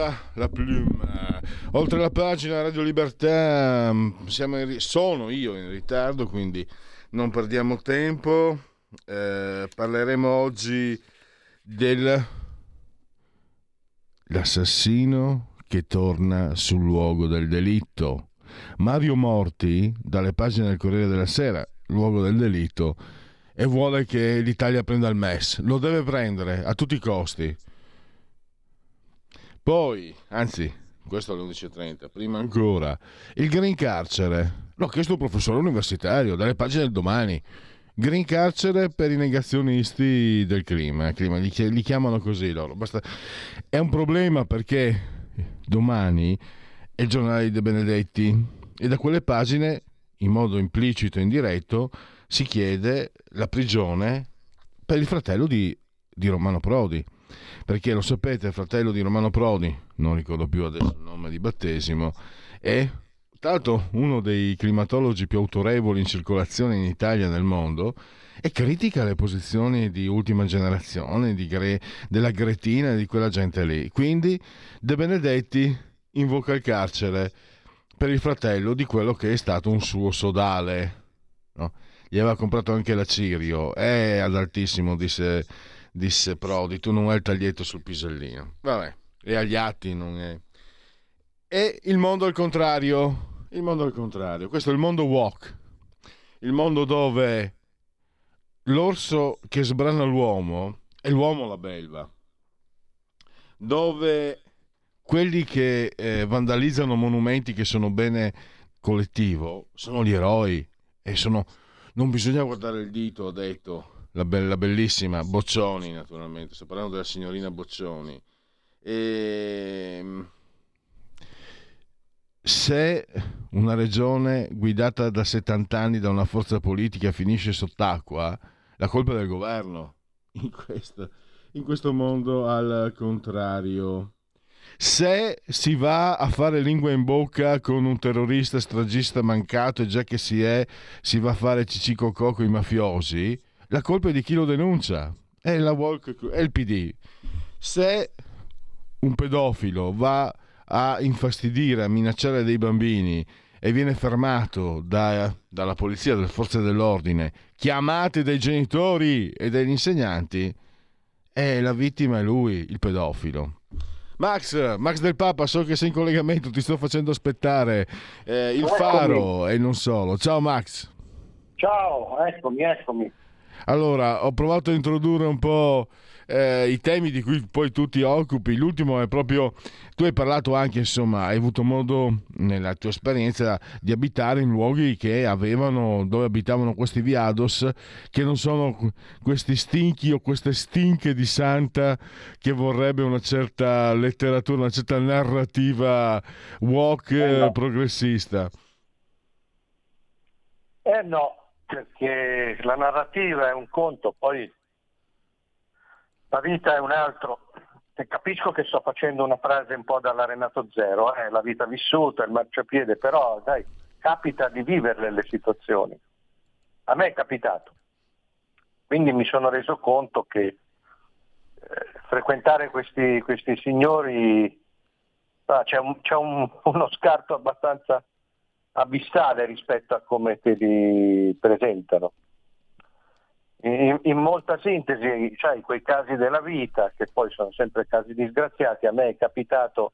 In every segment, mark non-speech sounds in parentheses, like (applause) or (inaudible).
Caduta la plume. Oltre la pagina Radio Libertà, mm, in, sono io in ritardo, quindi non perdiamo tempo. Eh, parleremo oggi dell'assassino che torna sul luogo del delitto. Mario Morti, dalle pagine del Corriere della Sera, luogo del delitto, e vuole che l'Italia prenda il MES. Lo deve prendere a tutti i costi poi, anzi, questo alle 11.30, prima ancora, il green carcere. L'ho chiesto un professore universitario, dalle pagine del domani. Green carcere per i negazionisti del clima, clima li, li, chiamano così loro. Basta. È un problema perché domani è il giornale De Benedetti e da quelle pagine, in modo implicito e indiretto, si chiede la prigione per il fratello di, di Romano Prodi perché lo sapete, fratello di Romano Prodi, non ricordo più adesso il nome di battesimo, è l'altro uno dei climatologi più autorevoli in circolazione in Italia e nel mondo, e critica le posizioni di ultima generazione, di Gre- della Gretina e di quella gente lì. Quindi De Benedetti invoca il carcere per il fratello di quello che è stato un suo sodale. No? Gli aveva comprato anche la Cirio, è ad altissimo, disse disse Prodi, tu non hai il taglietto sul pisellino. Vabbè, e agli atti non è... E il mondo al contrario, il mondo al contrario, questo è il mondo walk, il mondo dove l'orso che sbrana l'uomo è l'uomo la belva, dove quelli che eh, vandalizzano monumenti che sono bene collettivo sono gli eroi e sono... Non bisogna guardare il dito, ha detto, la, be- la bellissima Boccioni, naturalmente, sto parlando della signorina Boccioni. E... Ehm, se una regione guidata da 70 anni da una forza politica finisce sott'acqua, la colpa è del governo. In questo, in questo mondo al contrario. Se si va a fare lingua in bocca con un terrorista stragista mancato e già che si è, si va a fare cicicocò con i mafiosi, la colpa è di chi lo denuncia, è, la walk, è il PD. Se un pedofilo va a infastidire, a minacciare dei bambini e viene fermato da, dalla polizia, dalle forze dell'ordine, chiamate dai genitori e dagli insegnanti, è la vittima è lui, il pedofilo. Max, Max del Papa, so che sei in collegamento, ti sto facendo aspettare eh, il faro e non solo. Ciao Max. Ciao, eccomi, eccomi. Allora, ho provato a introdurre un po' eh, i temi di cui poi tu ti occupi. L'ultimo è proprio, tu hai parlato anche, insomma, hai avuto modo nella tua esperienza di abitare in luoghi che avevano, dove abitavano questi viados, che non sono questi stinchi o queste stinche di santa che vorrebbe una certa letteratura, una certa narrativa walk eh no. progressista. Eh no, perché la narrativa è un conto, poi la vita è un altro. E capisco che sto facendo una frase un po' dalla Renato Zero, eh, la vita vissuta, il marciapiede, però dai, capita di viverle le situazioni. A me è capitato. Quindi mi sono reso conto che eh, frequentare questi, questi signori ah, c'è, un, c'è un, (laughs) uno scarto abbastanza abissale rispetto a come te li presentano. In, in, molta sintesi, sai, quei casi della vita, che poi sono sempre casi disgraziati, a me è capitato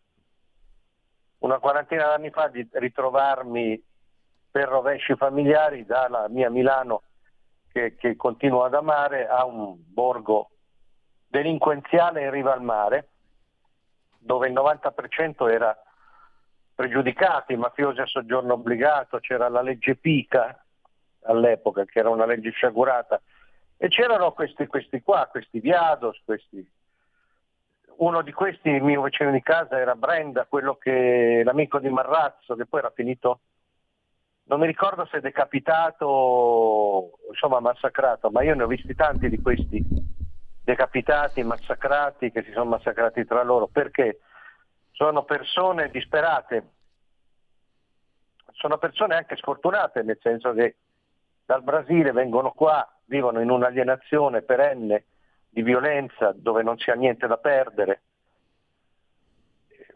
una quarantina d'anni fa di ritrovarmi per rovesci familiari dalla mia Milano, che, che continuo ad amare, a un borgo delinquenziale in riva al mare, dove il 90% era pregiudicati, mafiosi a soggiorno obbligato, c'era la legge Pica all'epoca, che era una legge sciagurata, e c'erano questi, questi qua, questi Viados, questi... uno di questi, il mio vicino di casa, era Brenda, quello che, l'amico di Marrazzo, che poi era finito, non mi ricordo se decapitato insomma massacrato, ma io ne ho visti tanti di questi decapitati, massacrati, che si sono massacrati tra loro, perché sono persone disperate, sono persone anche sfortunate, nel senso che dal Brasile vengono qua, vivono in un'alienazione perenne di violenza dove non si ha niente da perdere,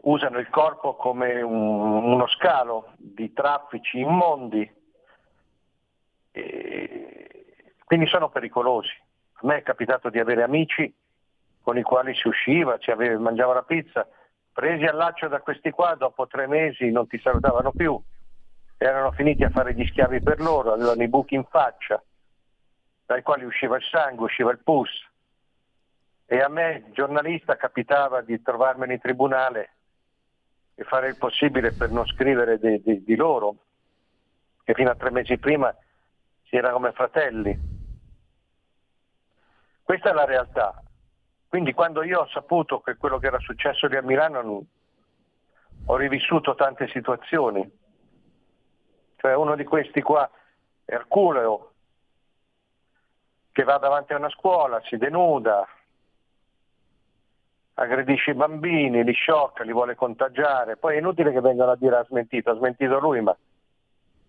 usano il corpo come un, uno scalo di traffici immondi, e quindi sono pericolosi. A me è capitato di avere amici con i quali si usciva, si aveva, mangiava la pizza, presi al laccio da questi qua, dopo tre mesi non ti salutavano più, erano finiti a fare gli schiavi per loro, avevano i buchi in faccia, dai quali usciva il sangue, usciva il pus. E a me, giornalista, capitava di trovarmene in tribunale e fare il possibile per non scrivere di, di, di loro, che fino a tre mesi prima si era come fratelli. Questa è la realtà. Quindi quando io ho saputo che quello che era successo lì a Milano ho rivissuto tante situazioni. Cioè uno di questi qua, Erculeo, che va davanti a una scuola, si denuda, aggredisce i bambini, li sciocca, li vuole contagiare, poi è inutile che vengano a dire ha smentito, ha smentito lui, ma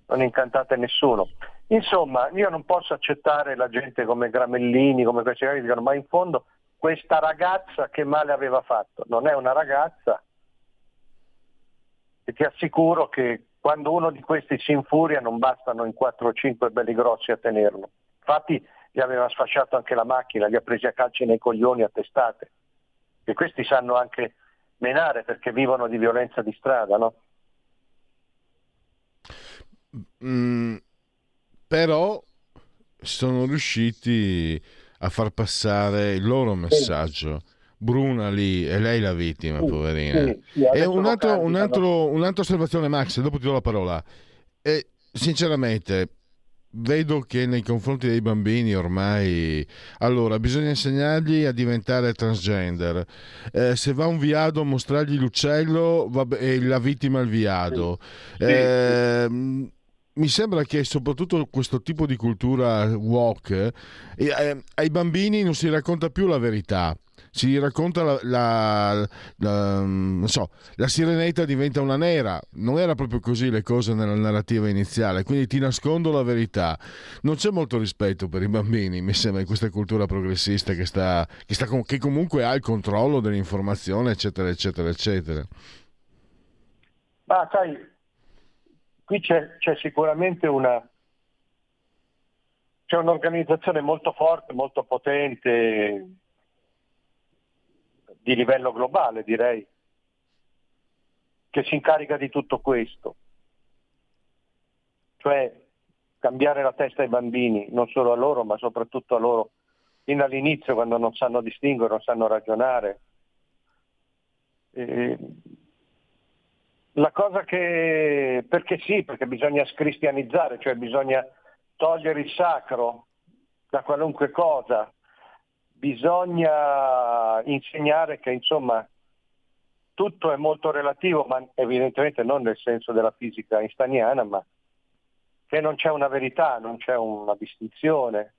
non incantate nessuno. Insomma, io non posso accettare la gente come Gramellini, come questi che dicono, ma in fondo questa ragazza che male aveva fatto? Non è una ragazza e ti assicuro che quando uno di questi si infuria non bastano in 4 o 5 belli grossi a tenerlo. Infatti gli aveva sfasciato anche la macchina, li ha presi a calci nei coglioni a testate. E questi sanno anche menare perché vivono di violenza di strada, no? Mm, però sono riusciti a far passare il loro messaggio. Bruna lì, è lei la vittima, sì, poverina. Sì, sì, e un altro, un altro, un'altra osservazione, Max, dopo ti do la parola. E, sinceramente, vedo che nei confronti dei bambini ormai allora bisogna insegnargli a diventare transgender eh, se va un viado mostrargli l'uccello va, la vittima il viado sì. Eh, mi sembra che soprattutto questo tipo di cultura walk eh, eh, ai bambini non si racconta più la verità si racconta la, la, la, so, la, sirenetta diventa una nera. Non era proprio così le cose nella narrativa iniziale quindi ti nascondo la verità. Non c'è molto rispetto per i bambini mi sembra in questa cultura progressista che, sta, che, sta, che comunque ha il controllo dell'informazione eccetera eccetera eccetera. Ma sai qui c'è, c'è sicuramente una, c'è un'organizzazione molto forte, molto potente, di livello globale direi, che si incarica di tutto questo. Cioè cambiare la testa ai bambini, non solo a loro, ma soprattutto a loro, fin all'inizio quando non sanno distinguere, non sanno ragionare. E la cosa che, perché sì, perché bisogna scristianizzare, cioè bisogna togliere il sacro da qualunque cosa, bisogna insegnare che insomma tutto è molto relativo, ma evidentemente non nel senso della fisica einsteiniana, ma che non c'è una verità, non c'è una distinzione.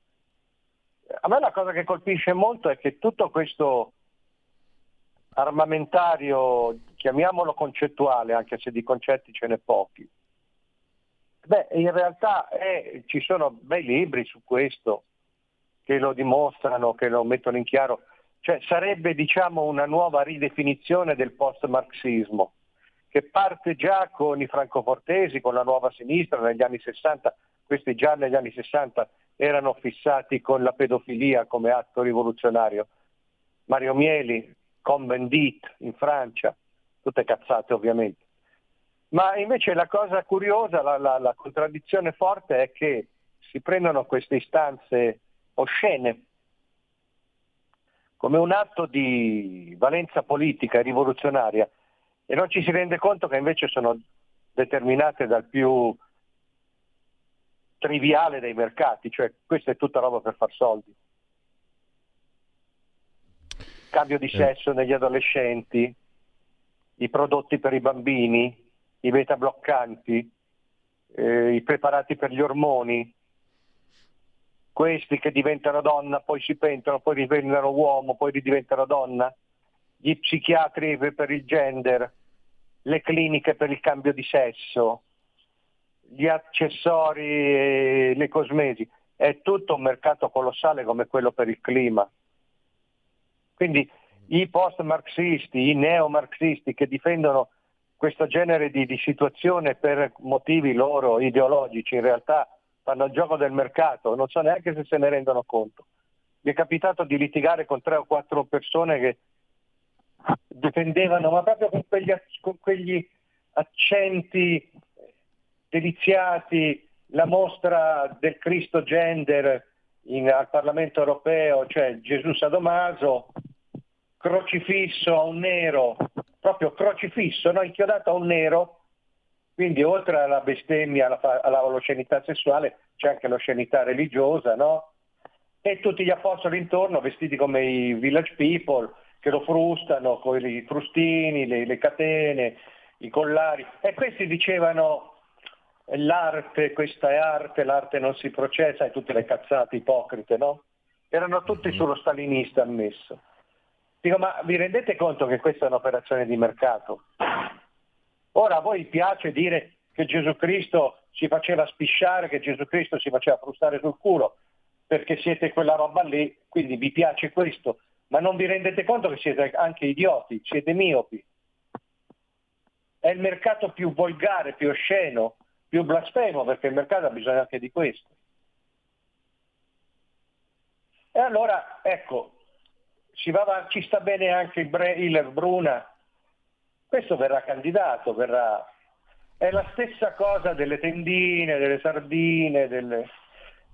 A me la cosa che colpisce molto è che tutto questo armamentario, chiamiamolo concettuale, anche se di concetti ce n'è pochi. Beh, in realtà eh, ci sono bei libri su questo che lo dimostrano, che lo mettono in chiaro. Cioè sarebbe diciamo una nuova ridefinizione del post-marxismo, che parte già con i francofortesi, con la nuova sinistra negli anni 60, questi già negli anni 60 erano fissati con la pedofilia come atto rivoluzionario. Mario Mieli, con Bendit in Francia, tutte cazzate ovviamente. Ma invece la cosa curiosa, la, la, la contraddizione forte è che si prendono queste istanze oscene come un atto di valenza politica e rivoluzionaria e non ci si rende conto che invece sono determinate dal più triviale dei mercati, cioè questa è tutta roba per far soldi. Cambio di eh. sesso negli adolescenti, i prodotti per i bambini, i beta bloccanti, eh, i preparati per gli ormoni, questi che diventano donna, poi si pentono, poi diventano uomo, poi diventano donna, gli psichiatri per il gender, le cliniche per il cambio di sesso, gli accessori, le cosmesi, è tutto un mercato colossale come quello per il clima. Quindi i post-marxisti, i neo-marxisti che difendono questo genere di, di, situazione per motivi loro ideologici, in realtà fanno il gioco del mercato, non so neanche se se ne rendono conto. Mi è capitato di litigare con tre o quattro persone che difendevano, ma proprio con quegli, con quegli accenti deliziati, la mostra del Cristo gender in, al Parlamento europeo, cioè Gesù Sadomaso, crocifisso a un nero, proprio crocifisso, no? inchiodato a un nero, quindi oltre alla bestemmia, alla, alla all'oscenità sessuale, c'è anche l'oscenità religiosa, no? E tutti gli apostoli intorno vestiti come i village people, che lo frustano con i frustini, le, le catene, i collari. E questi dicevano l'arte, questa è arte, l'arte non si processa, e tutte le cazzate ipocrite, no? Erano tutti mm-hmm. sullo stalinista ammesso. Dico, ma vi rendete conto che questa è un'operazione di mercato? Ora a voi piace dire che Gesù Cristo si faceva spisciare, che Gesù Cristo si faceva frustare sul culo, perché siete quella roba lì, quindi vi piace questo, ma non vi rendete conto che siete anche idioti, siete miopi. È il mercato più volgare, più osceno, più blasfemo, perché il mercato ha bisogno anche di questo. E allora, ecco, ci, va, ci sta bene anche il, Bre, il Bruna, questo verrà candidato, verrà... è la stessa cosa delle tendine, delle sardine, delle...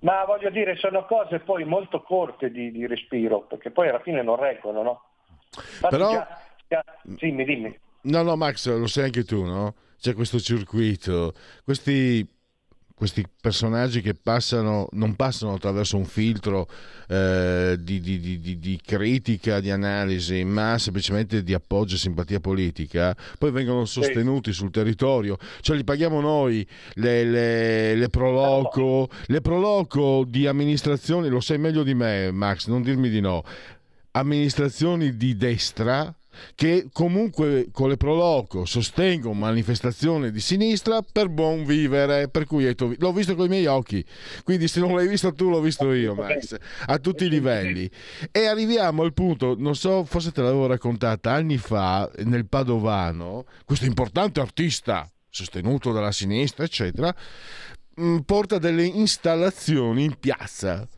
ma voglio dire sono cose poi molto corte di, di respiro, perché poi alla fine non reggono, no? Però... Già, già... Dimmi, dimmi. No, no, Max, lo sai anche tu, no? C'è questo circuito, questi questi personaggi che passano, non passano attraverso un filtro eh, di, di, di, di, critica, di analisi, ma semplicemente di appoggio e simpatia politica, poi vengono sostenuti sul territorio, cioè li paghiamo noi le, le, le proloco, le proloco di amministrazioni, lo sai meglio di me Max, non dirmi di no, amministrazioni di destra che comunque con le Proloco sostengono manifestazioni di sinistra per buon vivere, per cui l'ho visto con i miei occhi, quindi se non l'hai visto tu l'ho visto io (laughs) Max, a tutti i livelli. E arriviamo al punto, non so, forse te l'avevo raccontata anni fa nel Padovano, questo importante artista sostenuto dalla sinistra, eccetera, porta delle installazioni in piazza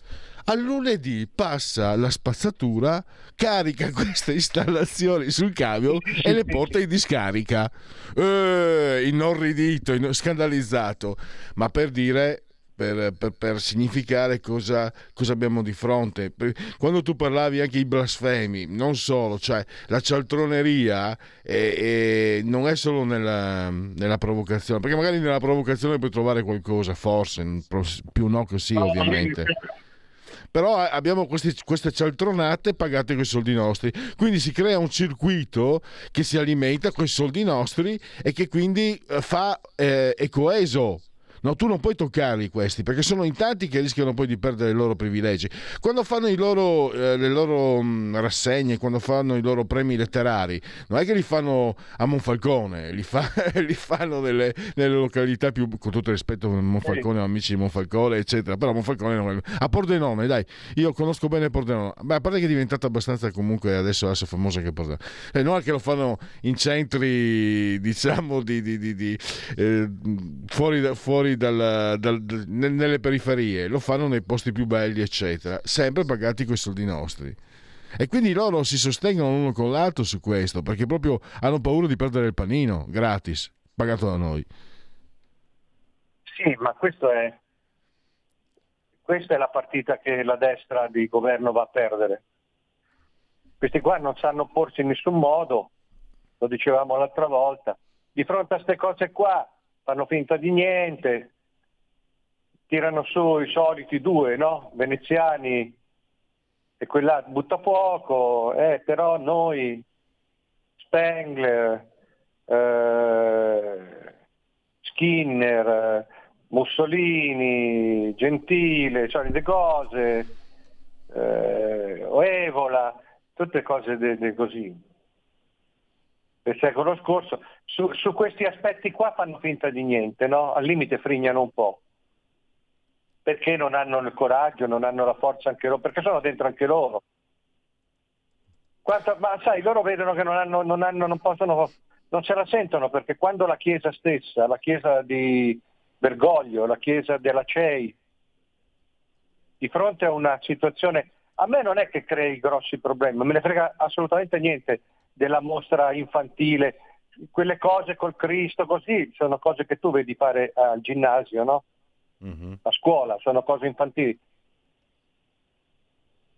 al lunedì passa la spazzatura, carica (laughs) queste installazioni sul camion e le porta in discarica. Eh, inorridito, in, scandalizzato, ma per dire per, per, per, significare cosa, cosa, abbiamo di fronte. Quando tu parlavi anche di blasfemi, non solo, cioè la cialtroneria è, è, non è solo nella, nella, provocazione, perché magari nella provocazione puoi trovare qualcosa, forse, più no che sì, ovviamente però eh, abbiamo queste, queste cialtronate pagate con i soldi nostri, quindi si crea un circuito che si alimenta con i soldi nostri e che quindi eh, fa, eh, è coeso No, tu non puoi toccarli questi perché sono in tanti che rischiano poi di perdere i loro privilegi. Quando fanno loro, eh, le loro mh, mm, rassegne, quando fanno i loro premi letterari, non è che li fanno a Monfalcone, li, fa, (laughs) li fanno nelle, nelle, località più, con tutto il rispetto a Monfalcone, amici di Monfalcone, eccetera. Però Monfalcone non è... A Pordenone, dai, io conosco bene Pordenone. Beh, a parte che è diventata abbastanza comunque adesso essere famosa che Pordenone. E non è che lo fanno in centri, diciamo, di, di, di, di eh, fuori, fuori fuori dal, dal, nelle periferie, lo fanno nei posti più belli, eccetera, sempre pagati con i soldi nostri. E quindi loro si sostengono l'uno con l'altro su questo, perché proprio hanno paura di perdere il panino gratis, pagato da noi. Sì, ma questo è, questa è la partita che la destra di governo va a perdere. Questi qua non sanno opporsi in nessun modo, lo dicevamo l'altra volta. Di fronte a queste cose qua fanno finta di niente, tirano su i soliti due, no? Veneziani e quella butta fuoco, eh, però noi, Spengler, eh, Skinner, Mussolini, Gentile, solite cose, eh, Evola, tutte cose de, de così del secolo scorso, su, su, questi aspetti qua fanno finta di niente, no? al limite frignano un po', perché non hanno il coraggio, non hanno la forza anche loro, perché sono dentro anche loro. Quanto, ma sai, loro vedono che non, hanno, non, hanno, non, possono, non se la sentono, perché quando la Chiesa stessa, la Chiesa di Bergoglio, la Chiesa della CEI, di fronte a una situazione, a me non è che crei grossi problemi, me ne frega assolutamente niente della mostra infantile, quelle cose col Cristo così sono cose che tu vedi fare al ginnasio, no? Mm-hmm. A scuola, sono cose infantili.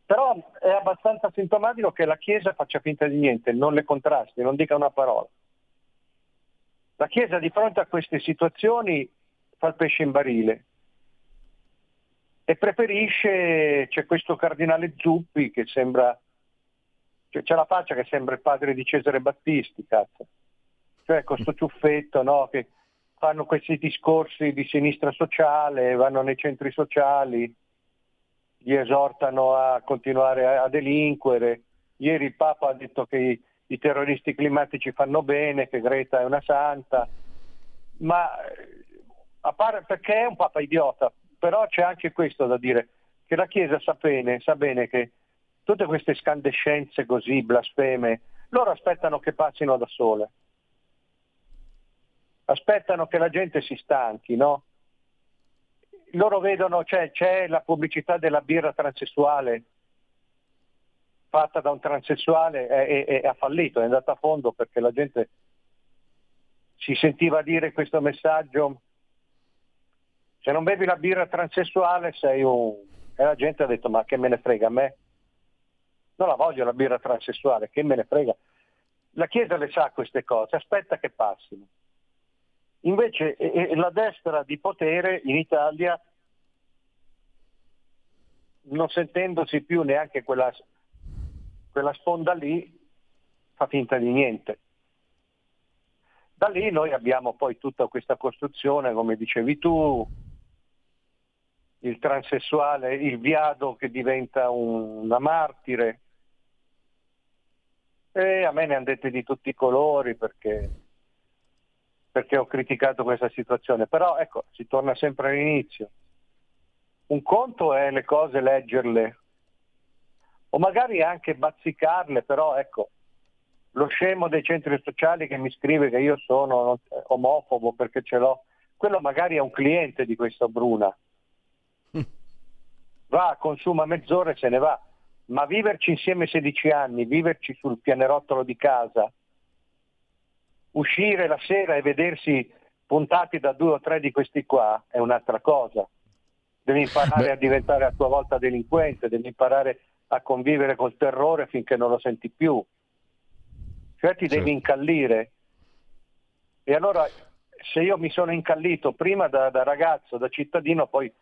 Però è abbastanza sintomatico che la Chiesa faccia finta di niente, non le contrasti, non dica una parola. La Chiesa di fronte a queste situazioni fa il pesce in barile e preferisce, c'è questo cardinale Zuppi che sembra cioè, c'è la faccia che sembra il padre di Cesare Battisti, cazzo. Cioè questo ciuffetto, no? Che fanno questi discorsi di sinistra sociale, vanno nei centri sociali, gli esortano a continuare a, a delinquere. Ieri il Papa ha detto che i, i terroristi climatici fanno bene, che Greta è una santa, ma a parte perché è un Papa idiota, però c'è anche questo da dire, che la Chiesa sa bene, sa bene che tutte queste scandescenze così, blasfeme, loro aspettano che passino da sole. Aspettano che la gente si stanchi, no? Loro vedono, cioè, c'è la pubblicità della birra transessuale fatta da un transessuale e, e, e ha fallito, è andata a fondo perché la gente si sentiva dire questo messaggio se non bevi la birra transessuale sei un... e la gente ha detto ma che me ne frega a me non la voglio la birra transessuale, che me ne frega. La Chiesa le sa queste cose, aspetta che passino. Invece eh, la destra di potere in Italia, non sentendosi più neanche quella, quella sponda lì, fa finta di niente. Da lì noi abbiamo poi tutta questa costruzione, come dicevi tu, il transessuale, il viado che diventa un, una martire, e a me ne hanno dette di tutti i colori perché, perché ho criticato questa situazione, però ecco, si torna sempre all'inizio. Un conto è le cose leggerle, o magari anche bazzicarle, però ecco, lo scemo dei centri sociali che mi scrive che io sono omofobo perché ce l'ho, quello magari è un cliente di questa Bruna. (laughs) Va, consuma mezz'ora e se ne va ma viverci insieme 16 anni, viverci sul pianerottolo di casa, uscire la sera e vedersi puntati da due o tre di questi qua è un'altra cosa. Devi imparare Beh. a diventare a tua volta delinquente, devi imparare a convivere col terrore finché non lo senti più. Cioè ti devi incallire. E allora se io mi sono incallito prima da, da ragazzo, da cittadino, poi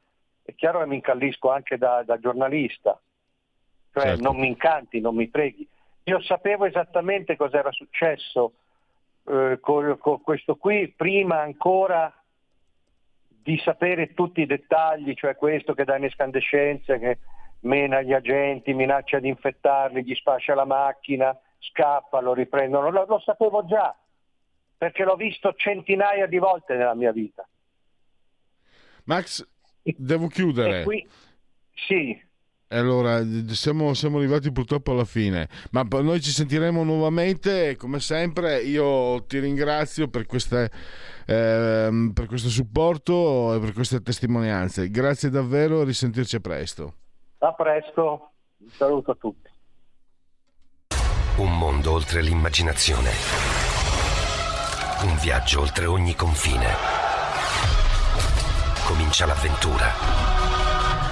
è chiaro che mi incallisco anche da, da giornalista cioè certo. non mi incanti, non mi preghi. Io sapevo esattamente cosa era successo eh, con, con questo qui, prima ancora di sapere tutti i dettagli, cioè questo che dà in escandescenze, che mena gli agenti, minaccia di infettarli, gli sfascia la macchina, scappa, lo riprendono, lo, lo sapevo già, perché l'ho visto centinaia di volte nella mia vita. Max, devo chiudere. Qui, sì. Allora, siamo, siamo, arrivati purtroppo alla fine, ma noi ci sentiremo nuovamente. Come sempre, io ti ringrazio per, queste, eh, per questo supporto e per queste testimonianze. Grazie davvero, risentirci presto. A presto, un saluto a tutti. Un mondo oltre l'immaginazione, un viaggio oltre ogni confine. Comincia l'avventura.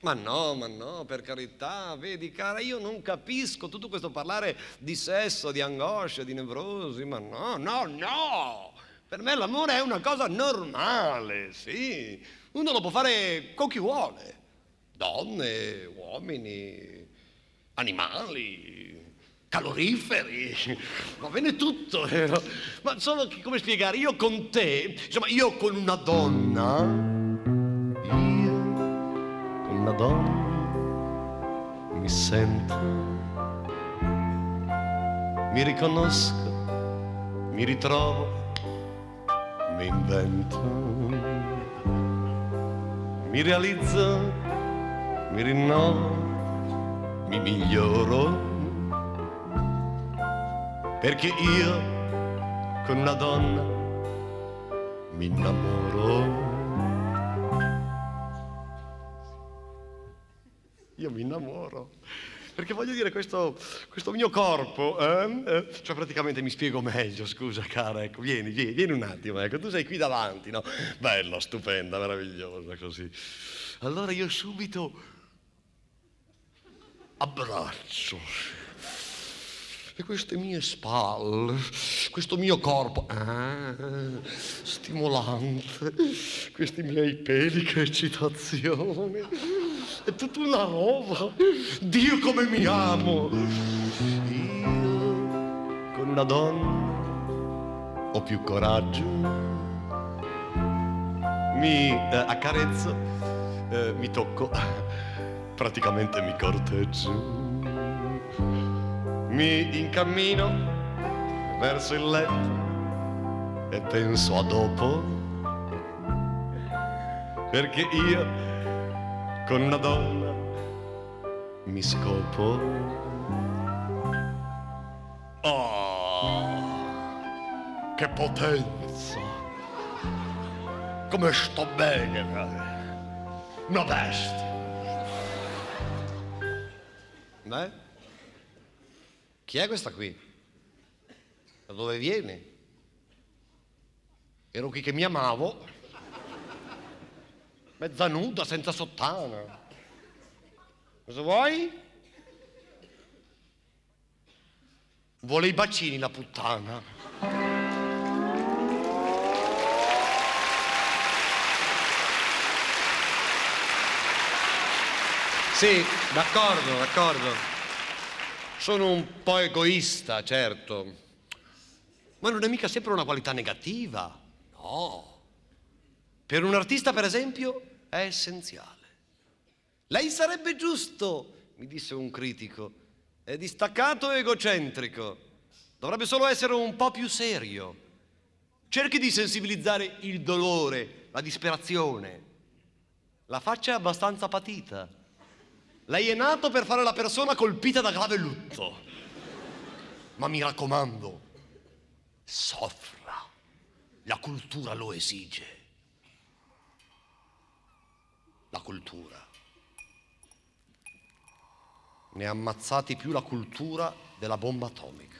Ma no, ma no, per carità, vedi cara, io non capisco tutto questo parlare di sesso, di angoscia, di nevrosi, ma no, no, no! Per me l'amore è una cosa normale, sì. Uno lo può fare con chi vuole. Donne, uomini, animali, caloriferi, va bene tutto, vero? Ma solo come spiegare, io con te, insomma, io con una donna, una donna mi sento, mi riconosco, mi ritrovo, mi invento, mi realizzo, mi rinnovo mi miglioro perché io con una donna mi innamoro. Io mi innamoro. Perché voglio dire, questo, questo mio corpo, eh, eh, cioè praticamente mi spiego meglio, scusa cara, ecco, vieni, vieni, vieni un attimo, ecco, tu sei qui davanti, no? Bella, stupenda, meravigliosa, così. Allora io subito abbraccio. E queste mie spalle, questo mio corpo, ah, stimolante, questi miei peli, che eccitazione, è tutta una roba. Dio come mi amo. Io con una donna ho più coraggio, mi eh, accarezzo, eh, mi tocco praticamente mi corteggio. Mi incammino verso il letto e penso a dopo. Perché io con una donna mi scopo. Oh, che potenza! Come sto bene, una bestia! Beh? Chi è questa qui? Da dove viene? Ero qui che mi amavo, mezza nuda, senza sottana. Cosa vuoi? Vuole i bacini la puttana. Sì, d'accordo, d'accordo. Sono un po' egoista, certo. Ma non è mica sempre una qualità negativa. No. Per un artista, per esempio, è essenziale. Lei sarebbe giusto, mi disse un critico. È distaccato e egocentrico. Dovrebbe solo essere un po' più serio. Cerchi di sensibilizzare il dolore, la disperazione. La faccia è abbastanza patita. Lei è nato per fare la persona colpita da grave lutto. Ma mi raccomando, soffra. La cultura lo esige. La cultura. Ne ha ammazzati più la cultura della bomba atomica.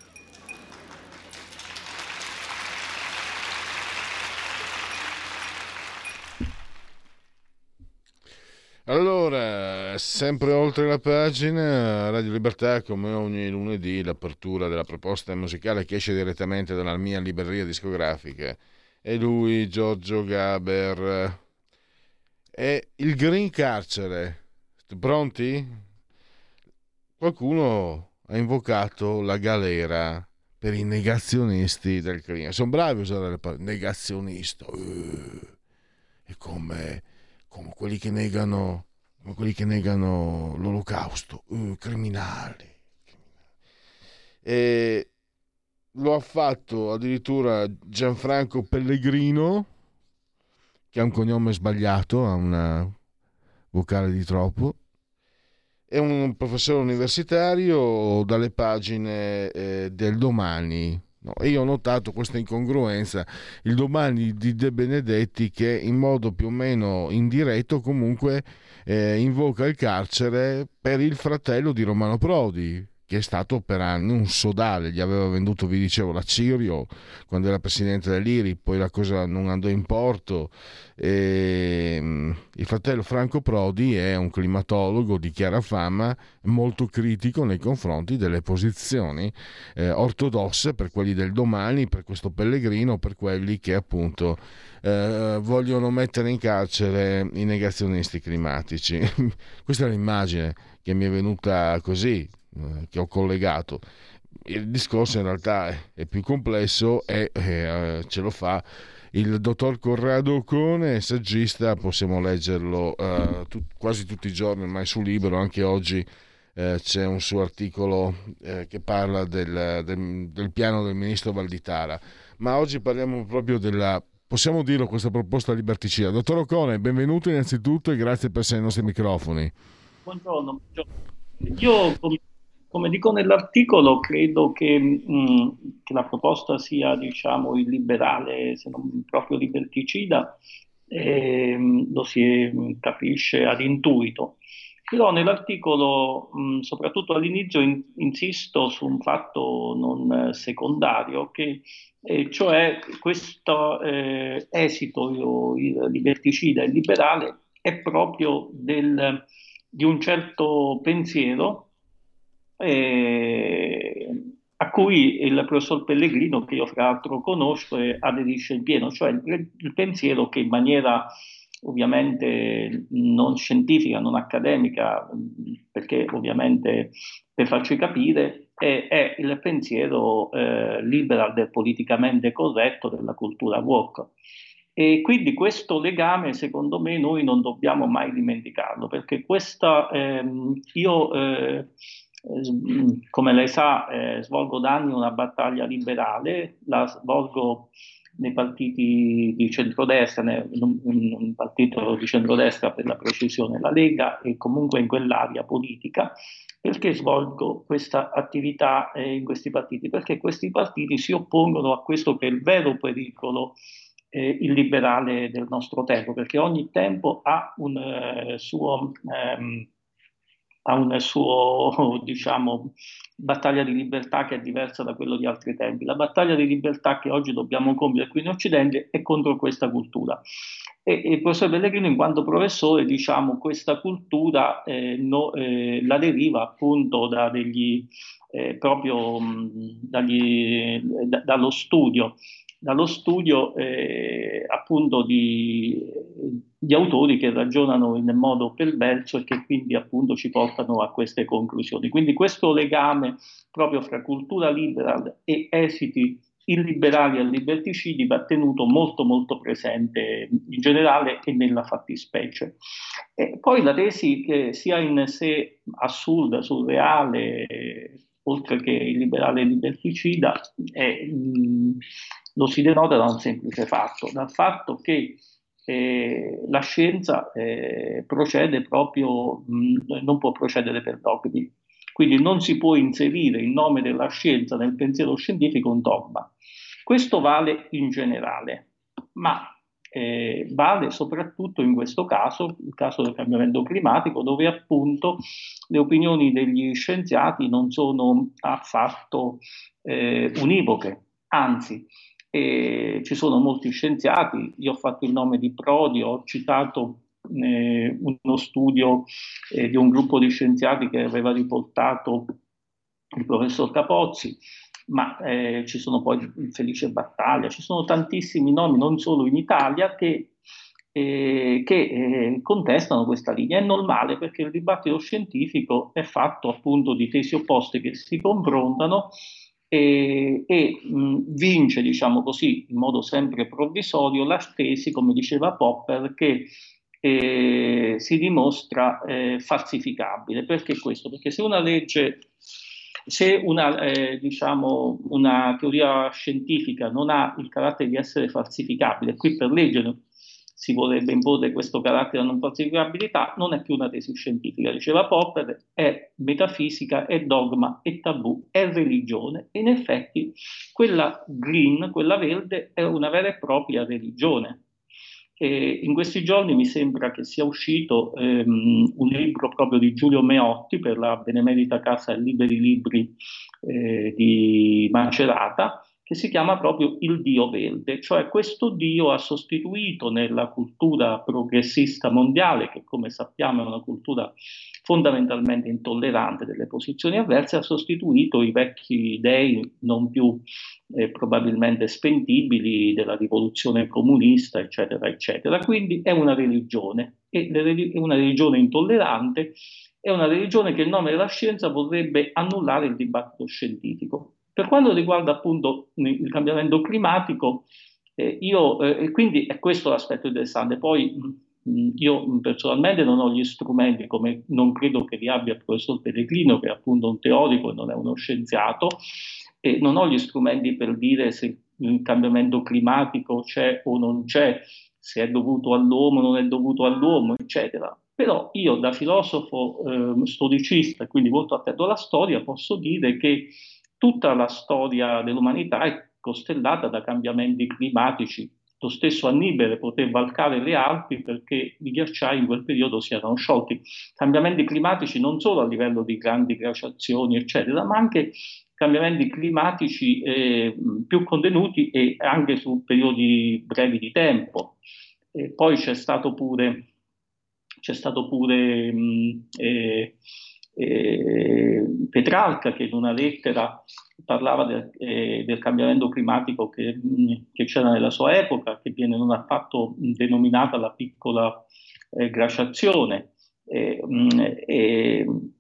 Allora, sempre oltre la pagina, Radio Libertà, come ogni lunedì, l'apertura della proposta musicale che esce direttamente dalla mia libreria discografica. E lui, Giorgio Gaber, è il Green Carcere. Pronti? Qualcuno ha invocato la galera per i negazionisti del clima. Sono bravi a usare le parole negazionista. Eh, come come quelli che negano, quelli che negano l'olocausto, uh, criminali. E lo ha fatto addirittura Gianfranco Pellegrino, che ha un cognome sbagliato, ha una vocale di troppo. è un professore universitario dalle pagine eh, del domani. No, io ho notato questa incongruenza, il domani di De Benedetti che in modo più o meno indiretto comunque eh, invoca il carcere per il fratello di Romano Prodi, che è stato per anni un sodale, gli aveva venduto, vi dicevo, la Cirio quando era presidente dell'IRI, poi la cosa non andò in porto. E, mm, il fratello Franco Prodi è un climatologo di chiara fama, molto critico nei confronti delle posizioni eh, ortodosse per quelli del domani, per questo Pellegrino, per quelli che appunto eh, vogliono mettere in carcere i negazionisti climatici. (laughs) Questa è l'immagine che mi è venuta così che ho collegato. Il discorso in realtà è, più complesso e eh, ce lo fa il dottor Corrado Ocone, saggista, possiamo leggerlo eh, tu, quasi tutti i giorni ormai su Libero, anche oggi eh, c'è un suo articolo eh, che parla del, del, del, piano del ministro Valditara, ma oggi parliamo proprio della, possiamo dirlo, questa proposta liberticida. Dottor Ocone, benvenuto innanzitutto e grazie per essere ai nostri microfoni. Buongiorno, buongiorno. Io come come dico nell'articolo, credo che, mh, mm, che la proposta sia, diciamo, illiberale, se non proprio liberticida, eh, lo si capisce ad intuito. Però nell'articolo, mh, mm, soprattutto all'inizio, in, insisto su un fatto non secondario, che eh, cioè questo eh, esito il liberticida e liberale è proprio del, di un certo pensiero eh, a cui il professor Pellegrino, che io fra l'altro conosco, eh, aderisce in pieno, cioè il, il, pensiero che in maniera ovviamente non scientifica, non accademica, perché ovviamente per farci capire, è, è il pensiero eh, liberal del politicamente corretto della cultura woke. E quindi questo legame, secondo me, noi non dobbiamo mai dimenticarlo, perché questa, ehm, io eh, come lei sa, eh, svolgo da anni una battaglia liberale, la svolgo nei partiti di centrodestra, in un partito di centrodestra per la precisione, la Lega, e comunque in quell'area politica. Perché svolgo questa attività eh, in questi partiti? Perché questi partiti si oppongono a questo che è il vero pericolo eh, illiberale del nostro tempo, perché ogni tempo ha un eh, suo... Ehm, ha un suo, (laughs) diciamo, battaglia di libertà che è diversa da quello di altri tempi. La battaglia di libertà che oggi dobbiamo compiere qui in Occidente è contro questa cultura. E, il professor Pellegrino, in quanto professore, diciamo, questa cultura eh, no, eh, la deriva appunto da degli, eh, proprio mh, dagli, da, dallo studio dallo studio eh, appunto di, di, autori che ragionano in modo perverso e che quindi appunto ci portano a queste conclusioni. Quindi questo legame proprio fra cultura liberal e esiti illiberali e liberticidi va tenuto molto molto presente in generale e nella fattispecie. E poi la tesi che sia in sé assurda, surreale, oltre che illiberale e liberticida, è, mh, lo si denota da un semplice fatto, dal fatto che eh, la scienza eh, procede proprio, mh, non può procedere per dogmi, quindi non si può inserire in nome della scienza nel pensiero scientifico un dogma. Questo vale in generale, ma eh, vale soprattutto in questo caso, il caso del cambiamento climatico, dove appunto le opinioni degli scienziati non sono affatto eh, univoche, anzi e ci sono molti scienziati, io ho fatto il nome di Prodi, ho citato eh, uno studio eh, di un gruppo di scienziati che aveva riportato il professor Capozzi, ma eh, ci sono poi Felice Battaglia, ci sono tantissimi nomi, non solo in Italia, che, eh, che eh, contestano questa linea. È normale perché il dibattito scientifico è fatto appunto di tesi opposte che si confrontano e, e mh, vince, diciamo così, in modo sempre provvisorio la tesi, come diceva Popper, che eh, si dimostra eh, falsificabile. Perché questo? Perché se una legge, se una, eh, diciamo, una teoria scientifica non ha il carattere di essere falsificabile, qui per legge si vorrebbe imporre questo carattere di non falsificabilità, non è più una tesi scientifica, diceva Popper, è metafisica, è dogma, è tabù, è religione. E in effetti quella green, quella verde, è una vera e propria religione. E in questi giorni mi sembra che sia uscito ehm, un libro proprio di Giulio Meotti per la Benemerita Casa Liberi Libri eh, di Macerata, che si chiama proprio il Dio verde, cioè questo Dio ha sostituito nella cultura progressista mondiale, che come sappiamo è una cultura fondamentalmente intollerante delle posizioni avverse, ha sostituito i vecchi dei non più eh, probabilmente spendibili della rivoluzione comunista, eccetera, eccetera. Quindi è una religione, è una religione intollerante, è una religione che in nome della scienza vorrebbe annullare il dibattito scientifico. Per quanto riguarda appunto il cambiamento climatico, eh, io, eh, quindi è questo l'aspetto interessante. Poi io personalmente non ho gli strumenti, come non credo che li abbia il professor Pellegrino, che è appunto un teorico e non è uno scienziato, e non ho gli strumenti per dire se il cambiamento climatico c'è o non c'è, se è dovuto all'uomo o non è dovuto all'uomo, eccetera. Però io da filosofo eh, storicista, quindi molto attento alla storia, posso dire che tutta la storia dell'umanità è costellata da cambiamenti climatici. Lo stesso Annibale poté valcare le Alpi perché i ghiacciai in quel periodo si erano sciolti. Cambiamenti climatici non solo a livello di grandi glaciazioni, eccetera, ma anche cambiamenti climatici eh, più contenuti e anche su periodi brevi di tempo. E poi c'è stato pure, c'è stato pure mh, eh, Petrarca che in una lettera parlava del, eh, del cambiamento climatico che, che, c'era nella sua epoca, che viene non affatto denominata la piccola eh, glaciazione.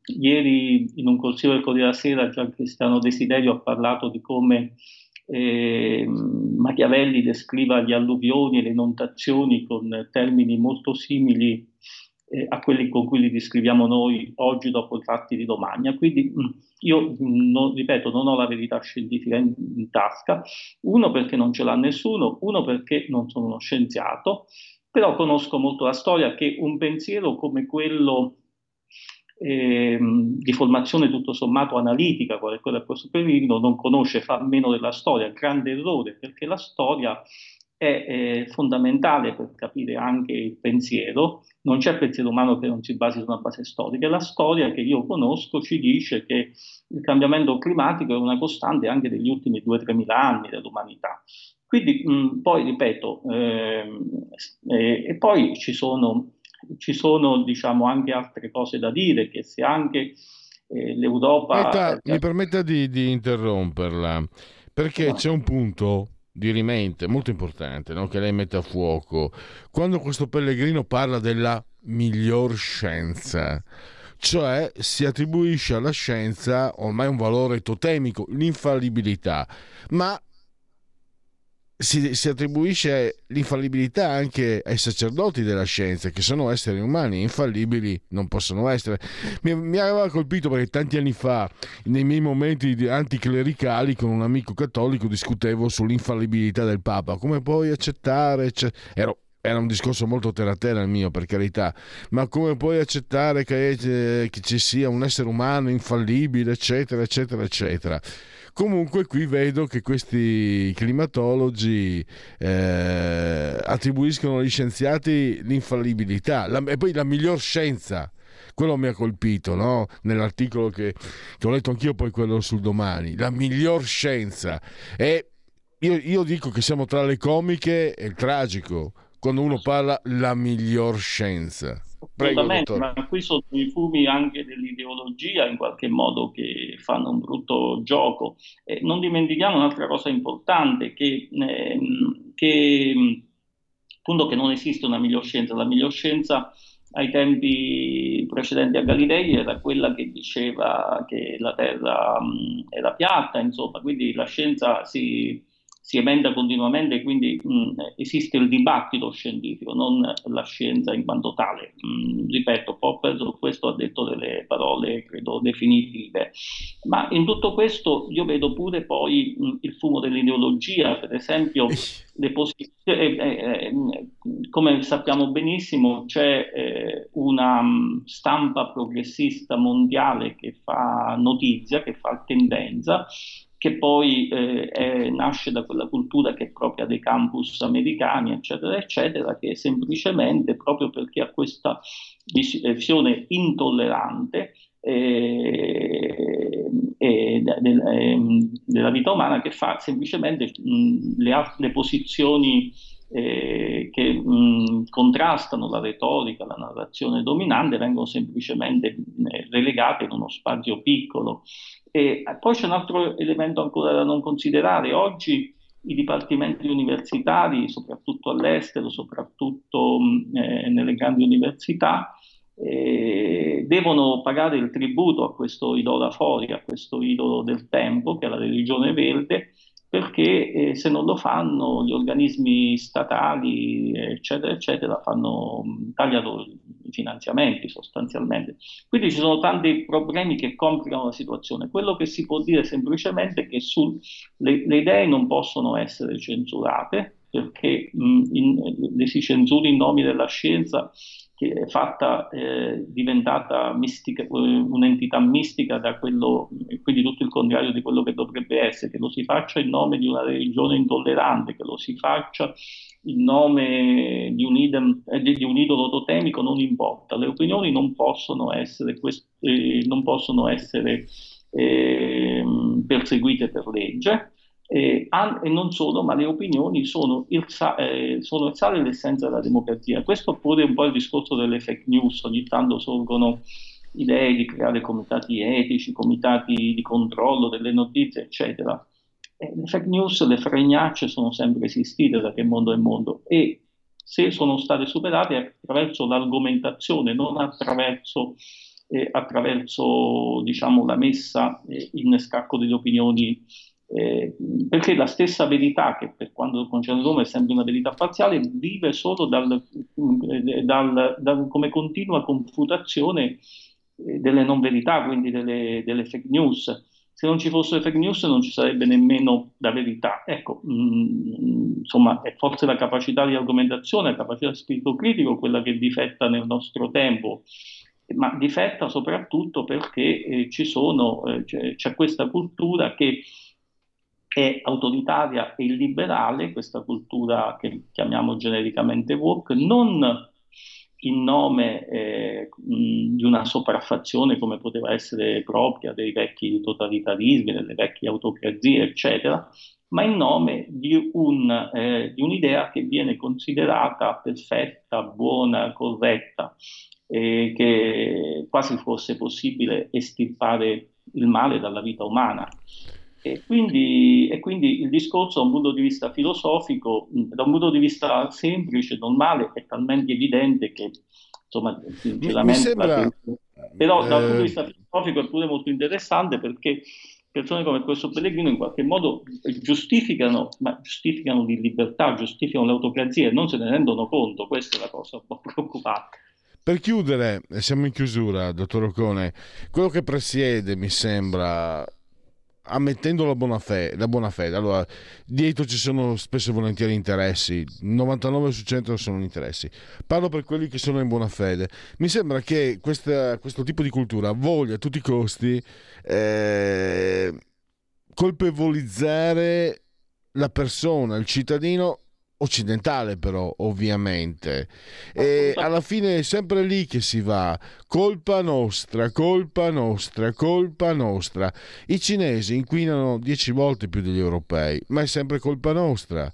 ieri in un consiglio del Corriere della Sera Gian Cristiano Desiderio ha parlato di come eh, Machiavelli descriva gli alluvioni e le inondazioni con termini molto simili eh, a quelli con cui li descriviamo noi oggi dopo i fatti di domani. Quindi mm, io, mm, non, ripeto, non ho la verità scientifica in, in, tasca, uno perché non ce l'ha nessuno, uno perché non sono uno scienziato, però conosco molto la storia che un pensiero come quello eh, di formazione tutto sommato analitica, quale quella del professor Pellegrino, non conosce, fa meno della storia, grande errore, perché la storia è eh, fondamentale per capire anche il pensiero, non c'è pensiero umano che non si basi su una base storica. La storia che io conosco ci dice che il cambiamento climatico è una costante anche degli ultimi 2-3 mila anni dell'umanità. Quindi mh, poi ripeto, ehm, eh, e poi ci sono, ci sono diciamo, anche altre cose da dire, che se anche eh, l'Europa... Metta, mi permetta di, di interromperla, perché no. c'è un punto di rimente molto importante no? che lei mette a fuoco quando questo pellegrino parla della miglior scienza cioè si attribuisce alla scienza ormai un valore totemico l'infallibilità ma si, si, attribuisce l'infallibilità anche ai sacerdoti della scienza, che sono esseri umani, infallibili non possono essere. Mi, mi aveva colpito perché tanti anni fa, nei miei momenti anticlericali, con un amico cattolico discutevo sull'infallibilità del Papa. Come puoi accettare? Ero era un discorso molto terra terra il mio per carità ma come puoi accettare che, eh, che, ci sia un essere umano infallibile eccetera eccetera eccetera Comunque qui vedo che questi climatologi eh, attribuiscono agli scienziati l'infallibilità la, e poi la miglior scienza. Quello mi ha colpito no? nell'articolo che, che, ho letto anch'io, poi quello sul domani. La miglior scienza. E io, io dico che siamo tra le comiche e il tragico quando uno parla la miglior scienza. Assolutamente, ma qui sono i fumi anche dell'ideologia in qualche modo che fanno un brutto gioco. Eh, non dimentichiamo un'altra cosa importante, che, eh, che, appunto che non esiste una miglior scienza. La miglior scienza ai tempi precedenti a Galilei era quella che diceva che la Terra mh, era piatta, insomma, quindi la scienza si si emenda continuamente, quindi mh, esiste il dibattito scientifico, non la scienza in quanto tale. Mh, ripeto, Popper su questo ha detto delle parole, credo, definitive. Ma in tutto questo io vedo pure poi mh, il fumo dell'ideologia, per esempio, le posizioni, eh, eh, come sappiamo benissimo, c'è eh, una stampa progressista mondiale che fa notizia, che fa tendenza, che poi eh, è, nasce da quella cultura che è propria dei campus americani, eccetera, eccetera, che semplicemente proprio perché ha questa visione intollerante eh, eh, della vita umana che fa semplicemente mh, le, le, posizioni eh, che mh, contrastano la retorica, la narrazione dominante, vengono semplicemente relegate in uno spazio piccolo e poi c'è un altro elemento ancora da non considerare. Oggi i dipartimenti universitari, soprattutto all'estero, soprattutto eh, nelle grandi università, eh, devono pagare il tributo a questo idolo fuori, a questo idolo del tempo, che è la religione verde, perché eh, se non lo fanno gli organismi statali, eccetera, eccetera, fanno tagliano i finanziamenti sostanzialmente. Quindi ci sono tanti problemi che complicano la situazione. Quello che si può dire semplicemente è che su, le, le idee non possono essere censurate, perché mh, in, le si censura in nome della scienza che è fatta, eh, diventata mistica, un'entità mistica da quello, quindi tutto il contrario di quello che dovrebbe essere, che lo si faccia in nome di una religione intollerante, che lo si faccia in nome di un, idem, eh, di un idolo totemico, non importa, le opinioni non possono essere, quest- eh, non possono essere eh, perseguite per legge eh, e non solo, ma le opinioni sono il, eh, sono il sale e l'essenza della democrazia. Questo pure un po' il discorso delle fake news, ogni tanto sorgono idee di creare comitati etici, comitati di controllo delle notizie, eccetera. Eh, le fake news, le fregnacce sono sempre esistite da che mondo è mondo e se sono state superate attraverso l'argomentazione, non attraverso, eh, attraverso diciamo, la messa eh, in scacco delle opinioni eh, perché la stessa verità, che per quanto concerne Roma è sempre una verità parziale, vive solo dal, eh, dal, dal, come continua confutazione eh, delle non verità, quindi delle, delle, fake news. Se non ci fossero fake news non ci sarebbe nemmeno la verità. Ecco, mh, mm, insomma, è forse la capacità di argomentazione, la capacità di spirito critico quella che difetta nel nostro tempo ma difetta soprattutto perché eh, sono, eh, c'è, c'è, questa cultura che è autoritaria e illiberale, questa cultura che chiamiamo genericamente woke, non in nome eh, di una sopraffazione come poteva essere propria dei vecchi totalitarismi, delle vecchie autocrazie, eccetera, ma in nome di, un, eh, di un'idea che viene considerata perfetta, buona, corretta, eh, che quasi fosse possibile estirpare il male dalla vita umana. E quindi, e quindi, il discorso da un punto di vista filosofico, da un punto di vista semplice, normale, è talmente evidente che, insomma, sinceramente... Sembra... Però eh... dal punto di vista filosofico è pure molto interessante perché persone come questo Pellegrino in qualche modo giustificano, ma giustificano di libertà, giustificano l'autocrazia e non se ne rendono conto, questa è la cosa un po' preoccupante. Per chiudere, siamo in chiusura, dottor Ocone, quello che presiede, mi sembra, ammettendo la buona, fede, la buona fede, allora dietro ci sono spesso e volentieri interessi, 99 su 100 sono interessi. Parlo per quelli che sono in buona fede. Mi sembra che questa, questo tipo di cultura voglia a tutti i costi eh, colpevolizzare la persona, il cittadino occidentale però ovviamente. E alla fine è sempre lì che si va. Colpa nostra colpa nostra colpa nostra. I cinesi inquinano dieci volte più degli europei ma è sempre colpa nostra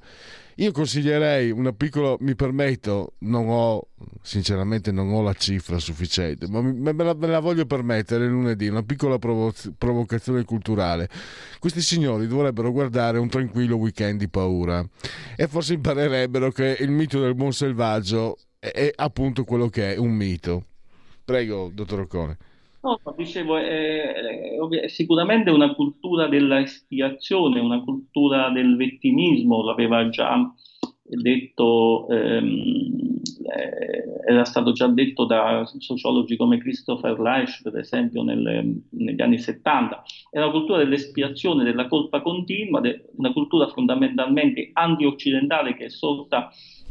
io consiglierei una piccola, mi permetto, non ho, sinceramente non ho la cifra sufficiente, ma me la, me la voglio permettere lunedì, una piccola provo- provocazione culturale. Questi signori dovrebbero guardare un tranquillo weekend di paura e forse imparerebbero che il mito del buon selvaggio è, è appunto quello che è, un mito. Prego, dottor Occone. No, dicevo, è, è, sicuramente una cultura dell'espiazione, una cultura del vittimismo, l'aveva già detto, ehm, eh, era stato già detto da sociologi come Christopher Leich, per esempio, nel, negli anni 70. È una cultura dell'espiazione, della colpa continua, de, una cultura fondamentalmente anti-occidentale che è sorta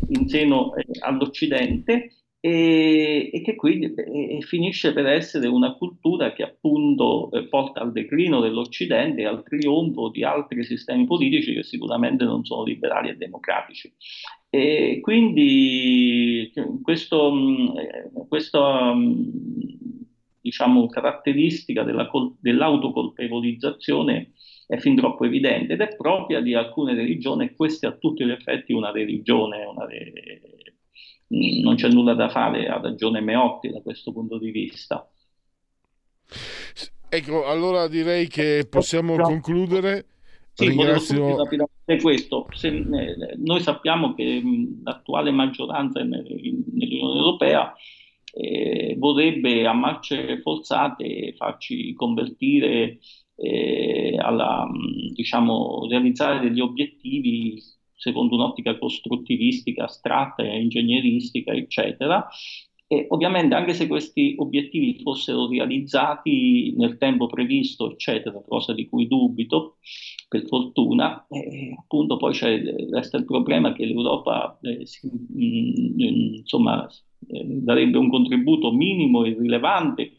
in seno eh, all'Occidente e, e che quindi e finisce per essere una cultura che appunto eh, porta al declino dell'Occidente e al trionfo di altri sistemi politici che sicuramente non sono liberali e democratici. E quindi questo, mm, eh, questa mm, diciamo, caratteristica della, dell'autocolpevolizzazione è fin troppo evidente ed è propria di alcune religioni e questa è a tutti gli effetti una religione, una re- non c'è nulla da fare, ha ragione Meotti da questo punto di vista. Ecco, allora direi che possiamo no. concludere. Sì, Ringrazio... rapidamente questo. Se, eh, noi sappiamo che mh, l'attuale maggioranza nell'Unione Europea eh, vorrebbe a marce forzate farci convertire eh, alla, diciamo, realizzare degli obiettivi secondo un'ottica costruttivistica, astratta, ingegneristica, eccetera. E ovviamente anche se questi obiettivi fossero realizzati nel tempo previsto, eccetera, cosa di cui dubito, per fortuna, eh, appunto poi resta il problema che l'Europa eh, si, mh, mm, insomma, eh, darebbe un contributo minimo e rilevante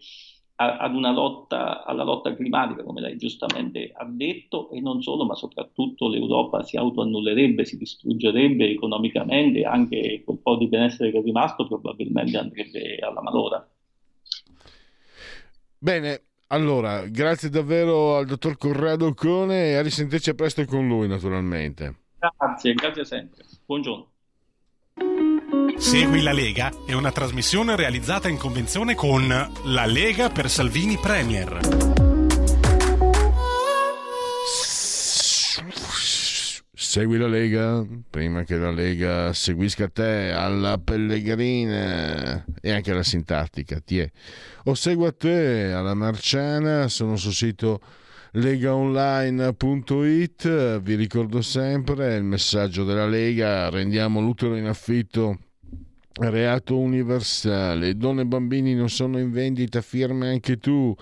ad una lotta, alla lotta climatica, come lei giustamente ha detto, e non solo, ma soprattutto l'Europa si autoannullerebbe, si distruggerebbe economicamente, anche quel po' di benessere che è rimasto probabilmente andrebbe alla malora. Bene, allora, grazie davvero al dottor Corrado Cone e a risentirci presto con lui, naturalmente. Grazie, grazie sempre. Buongiorno. Segui la Lega è una trasmissione realizzata in convenzione con La Lega per Salvini Premier. Segui la Lega prima che la Lega seguisca te alla pellegrina e anche alla sintattica. Tie. O segua te alla Marciana, sono sul sito legaonline.it. Vi ricordo sempre il messaggio della Lega: rendiamo l'utero in affitto reato universale. Donne e bambini non sono in vendita, firme anche tu.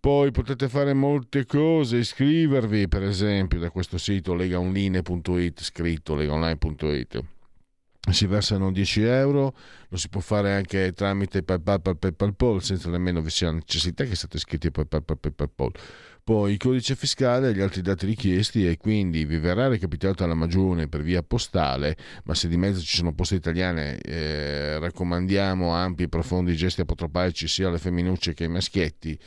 Poi potete fare molte cose, iscrivervi per esempio da questo sito legaonline.it, scritto legaonline.it. Si versano 10 euro, lo si può fare anche tramite PayPal, PayPal, PayPal, senza nemmeno vi sia necessità che siate iscritti a PayPal, PayPal, PayPal poi il codice fiscale e gli altri dati richiesti e quindi vi verrà recapitato alla magione per via postale, ma se di mezzo ci sono poste italiane eh, raccomandiamo ampi e profondi gesti apotropaici sia alle femminucce che ai maschietti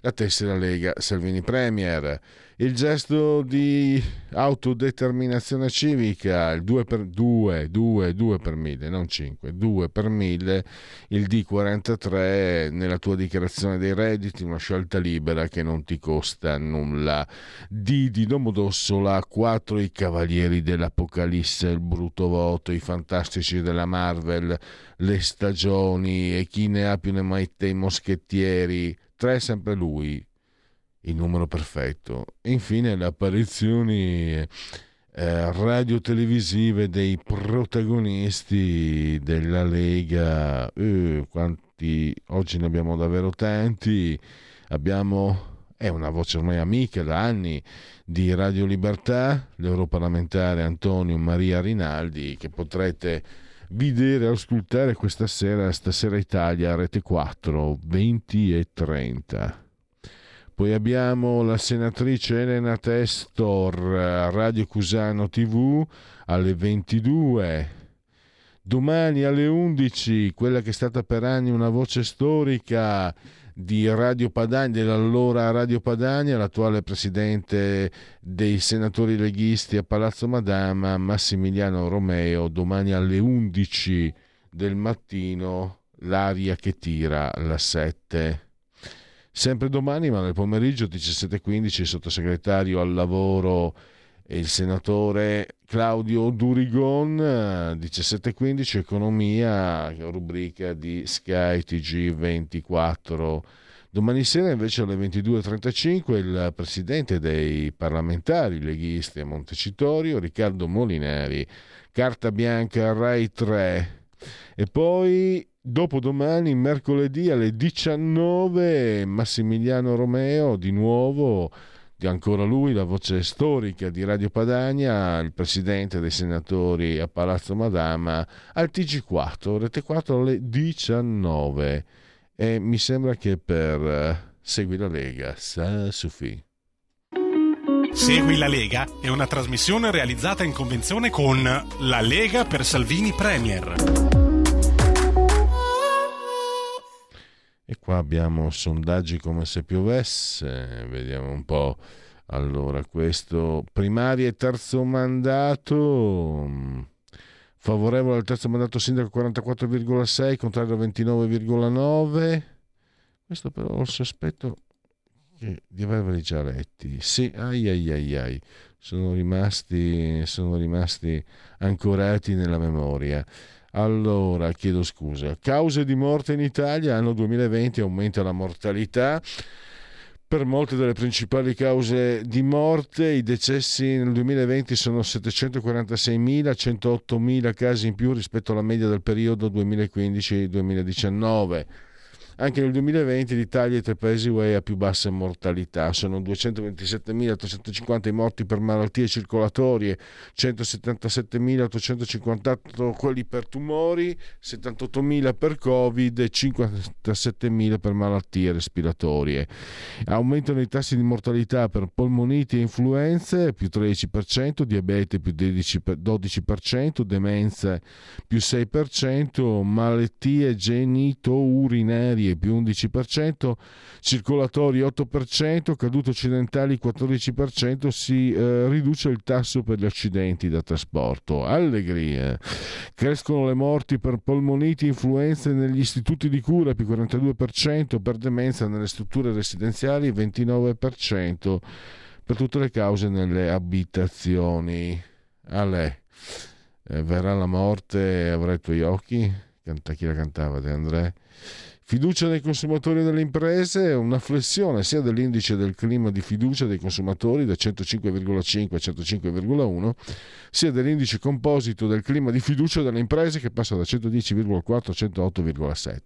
la tessera Lega Salvini Premier, il gesto di autodeterminazione civica, il 2 per 2, 2, 2 per 1000, non 5, 2 per 1000, il D43 nella tua dichiarazione dei redditi, una scelta libera che non ti costa nulla. D di Domodossola, 4 i cavalieri dell'Apocalisse, il brutto voto, i fantastici della Marvel, le stagioni e chi ne ha più ne mai te i moschettieri 3 è sempre lui, il numero perfetto. E infine le apparizioni eh, radio-televisive dei protagonisti della Lega. Eh, quanti oggi ne abbiamo davvero tanti. Abbiamo è una voce ormai amica da anni di Radio Libertà, l'europarlamentare Antonio Maria Rinaldi, che potrete vedere e ascoltare questa sera, stasera Italia, Rete 4, 20 e 30. Poi abbiamo la senatrice Elena Testor, Radio Cusano TV, alle 22. Domani alle 11, quella che è stata per anni una voce storica di Radio Padania, dell'allora Radio Padania, l'attuale presidente dei senatori leghisti a Palazzo Madama, Massimiliano Romeo, domani alle 11 del mattino, l'aria che tira la 7. Sempre domani, ma nel pomeriggio 17.15, il sottosegretario al lavoro il senatore Claudio Durigon 1715 economia rubrica di Sky TG 24 Domani sera invece alle 22.35 il presidente dei parlamentari leghisti a Montecitorio, Riccardo Molinari, carta bianca Rai 3. E poi dopodomani, mercoledì alle 19, Massimiliano Romeo di nuovo ancora lui, la voce storica di Radio Padania, il presidente dei senatori a Palazzo Madama, al TG4, rete 4 alle 19. E mi sembra che per uh, Segui la Lega, sa Sufi. Segui la Lega è una trasmissione realizzata in convenzione con La Lega per Salvini Premier. E qua abbiamo sondaggi come se piovesse, vediamo un po'. Allora, questo primario e terzo mandato, mm, favorevole al terzo mandato sindaco 44,6, contrario 29,9. Questo però ho il sospetto di averli già letti. Sì, ai ai ai ai, sono rimasti, sono rimasti ancorati nella memoria. Allora, chiedo scusa. Cause di morte in Italia, anno 2020 aumenta la mortalità. Per molte delle principali cause di morte, i decessi nel 2020 sono 746.000, 108.000 casi in più rispetto alla media del periodo 2015-2019. Anche nel 2020 l'Italia è tra i paesi UE a più bassa mortalità. Sono 227.350 i morti per malattie circolatorie, 177.858 quelli per tumori, 78.000 per Covid e 57.000 per malattie respiratorie. Aumentano i tassi di mortalità per polmoniti e influenze più 13%, diabete più 12%, demenza più 6%, malattie genito-urinarie più 11%, circolatori 8%, cadute occidentali 14%, si eh, riduce il tasso per gli accidenti da trasporto. Allegria. Crescono le morti per polmoniti influenze negli istituti di cura più 42%, per demenza nelle strutture residenziali 29%, per tutte le cause nelle abitazioni. Ale. Eh, verrà la morte avrai i tuoi occhi? Canta chi la cantava De André? Fiducia dei consumatori e delle imprese, una flessione sia dell'indice del clima di fiducia dei consumatori da 105,5 a 105,1, sia dell'indice composito del clima di fiducia delle imprese che passa da 110,4 a 108,7.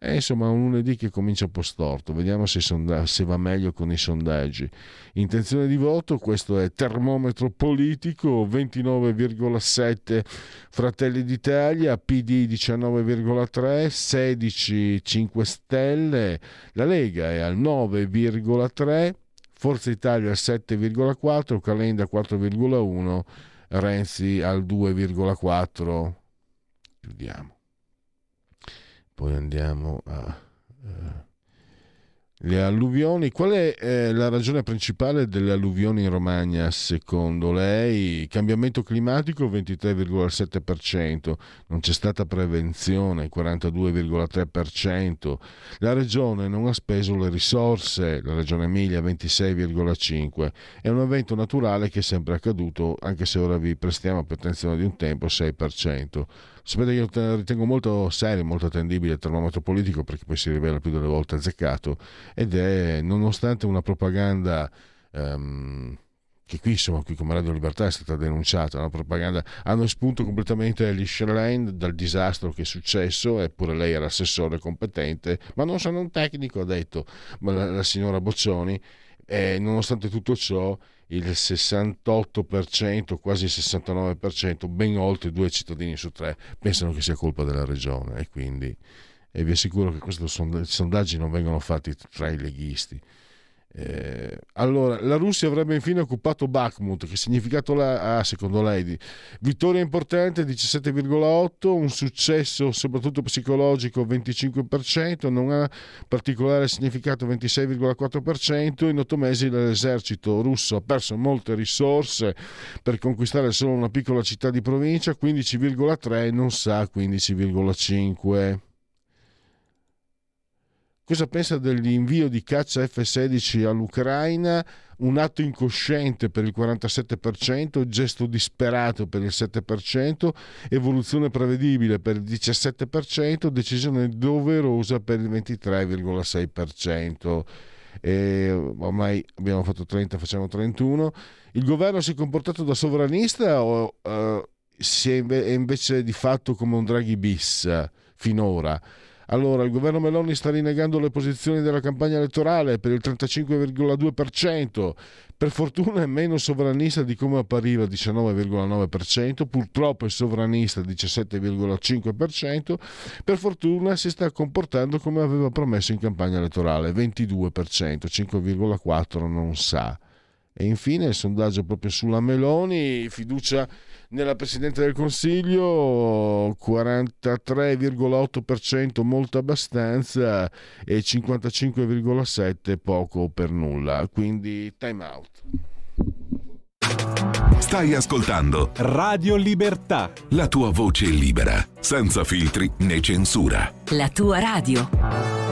È insomma un lunedì che comincia un po' storto, vediamo se, sonda- se va meglio con i sondaggi. Intenzione di voto, questo è termometro politico, 29,7 Fratelli d'Italia, PD 19,3, 16 5 Stelle, la Lega è al 9,3, Forza Italia al 7,4, Calenda 4,1, Renzi al 2,4. Chiudiamo. Poi andiamo a... Uh, le alluvioni, qual è eh, la ragione principale delle alluvioni in Romagna secondo lei? Cambiamento climatico 23,7%, non c'è stata prevenzione 42,3%, la regione non ha speso le risorse, la regione Emilia 26,5%, è un evento naturale che è sempre accaduto anche se ora vi prestiamo più attenzione di un tempo 6%. Sapete io ritengo molto serio, molto attendibile il termometro politico perché poi si rivela più delle volte azzeccato ed è nonostante una propaganda um, che qui insomma qui come Radio Libertà è stata denunciata, una propaganda hanno espunto completamente Ellie Sherlane dal disastro che è successo, eppure lei era assessore competente, ma non sono un tecnico, ha detto la, la signora Boccioni, e nonostante tutto ciò il 68%, quasi il 69%, ben oltre due cittadini su tre pensano che sia colpa della regione e quindi e vi assicuro che questi sondaggi non vengono fatti tra i leghisti. Eh, allora, la Russia avrebbe infine occupato Bakhmut, che significato ha ah, secondo lei? Vittoria importante 17,8, un successo soprattutto psicologico 25%, non ha particolare significato 26,4%, in otto mesi l'esercito russo ha perso molte risorse per conquistare solo una piccola città di provincia, 15,3 non sa 15,5. Cosa pensa dell'invio di caccia F-16 all'Ucraina? Un atto incosciente per il 47%, gesto disperato per il 7%, evoluzione prevedibile per il 17%, decisione doverosa per il 23,6%. E ormai abbiamo fatto 30, facciamo 31. Il governo si è comportato da sovranista o uh, si è invece di fatto come un Draghi bis finora? Allora, il governo Meloni sta rinnegando le posizioni della campagna elettorale per il 35,2%, per fortuna è meno sovranista di come appariva 19,9%, purtroppo è sovranista 17,5%, per fortuna si sta comportando come aveva promesso in campagna elettorale 22%, 5,4% non sa. E infine il sondaggio proprio sulla Meloni, fiducia nella Presidente del Consiglio 43,8% molto abbastanza e 55,7% poco per nulla, quindi time out. Stai ascoltando Radio Libertà, la tua voce libera, senza filtri né censura. La tua radio.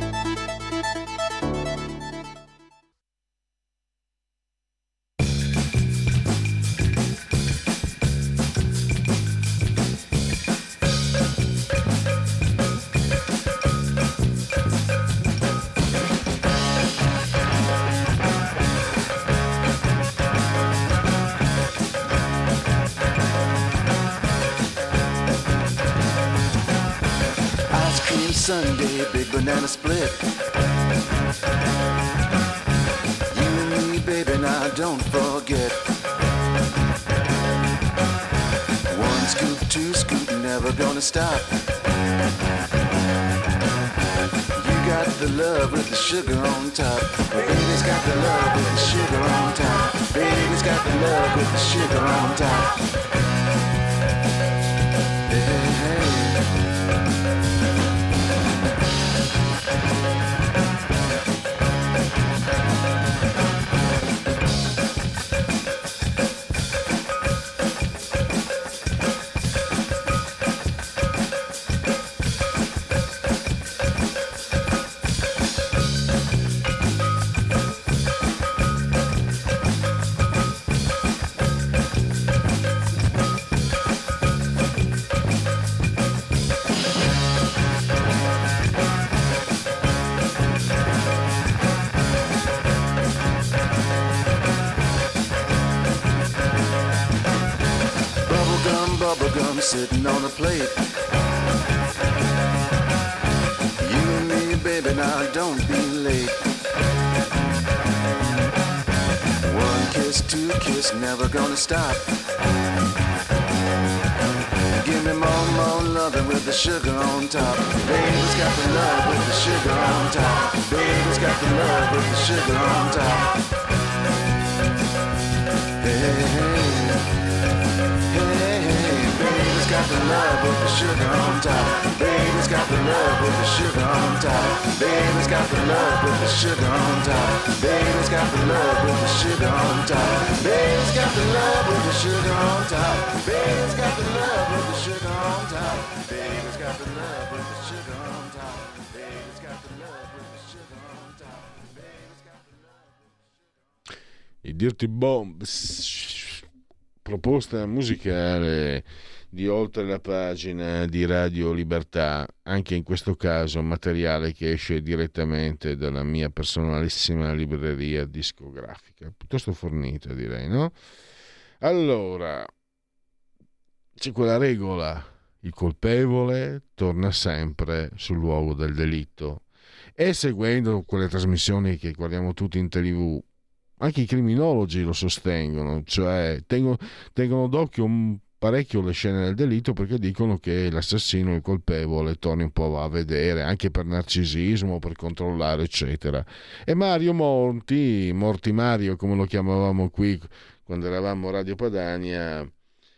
me a big banana split. You and me, baby, now don't forget. One scoop, two scoop, never gonna stop. You got the love with the sugar on top. Baby's got the love with the sugar on top. Baby's got the love with the sugar on top. Plate. You and me, baby, now don't be late. One kiss, two kiss, never gonna stop. Give me more, more loving with the sugar on top. Baby's got the love with the sugar on top. Baby's got the love with the sugar on top. Hey, hey, hey got the love with the sugar on top. Baby's got the love with the sugar on top. Baby's got the love with the sugar on top. Baby's got the love with the sugar on top. Baby's got the love with the sugar on top. Baby's got the love with the sugar on top. Baby's got the love with the sugar on top. I Dirty Bombs proposta musicale di oltre la pagina di Radio Libertà, anche in questo caso materiale che esce direttamente dalla mia personalissima libreria discografica, piuttosto fornita direi, no? Allora, c'è quella regola il colpevole torna sempre sul luogo del delitto. E seguendo quelle trasmissioni che guardiamo tutti in tv, anche i criminologi lo sostengono, cioè tengono, tengono d'occhio un parecchio le scene del delitto perché dicono che l'assassino, il colpevole, torni un po' a vedere anche per narcisismo, per controllare, eccetera. E Mario Monti, Morti Mario come lo chiamavamo qui quando eravamo a Radio Padania,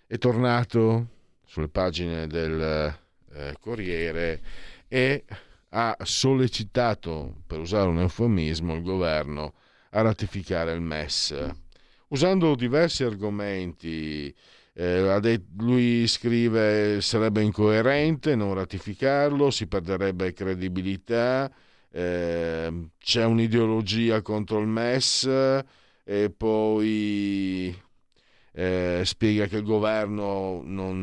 è tornato sulle pagine del eh, Corriere e ha sollecitato, per usare un eufemismo, il governo a ratificare il MES, usando diversi argomenti. Eh, lui scrive sarebbe incoerente non ratificarlo, si perderebbe credibilità, eh, c'è un'ideologia contro il MES e poi eh, spiega che il governo non,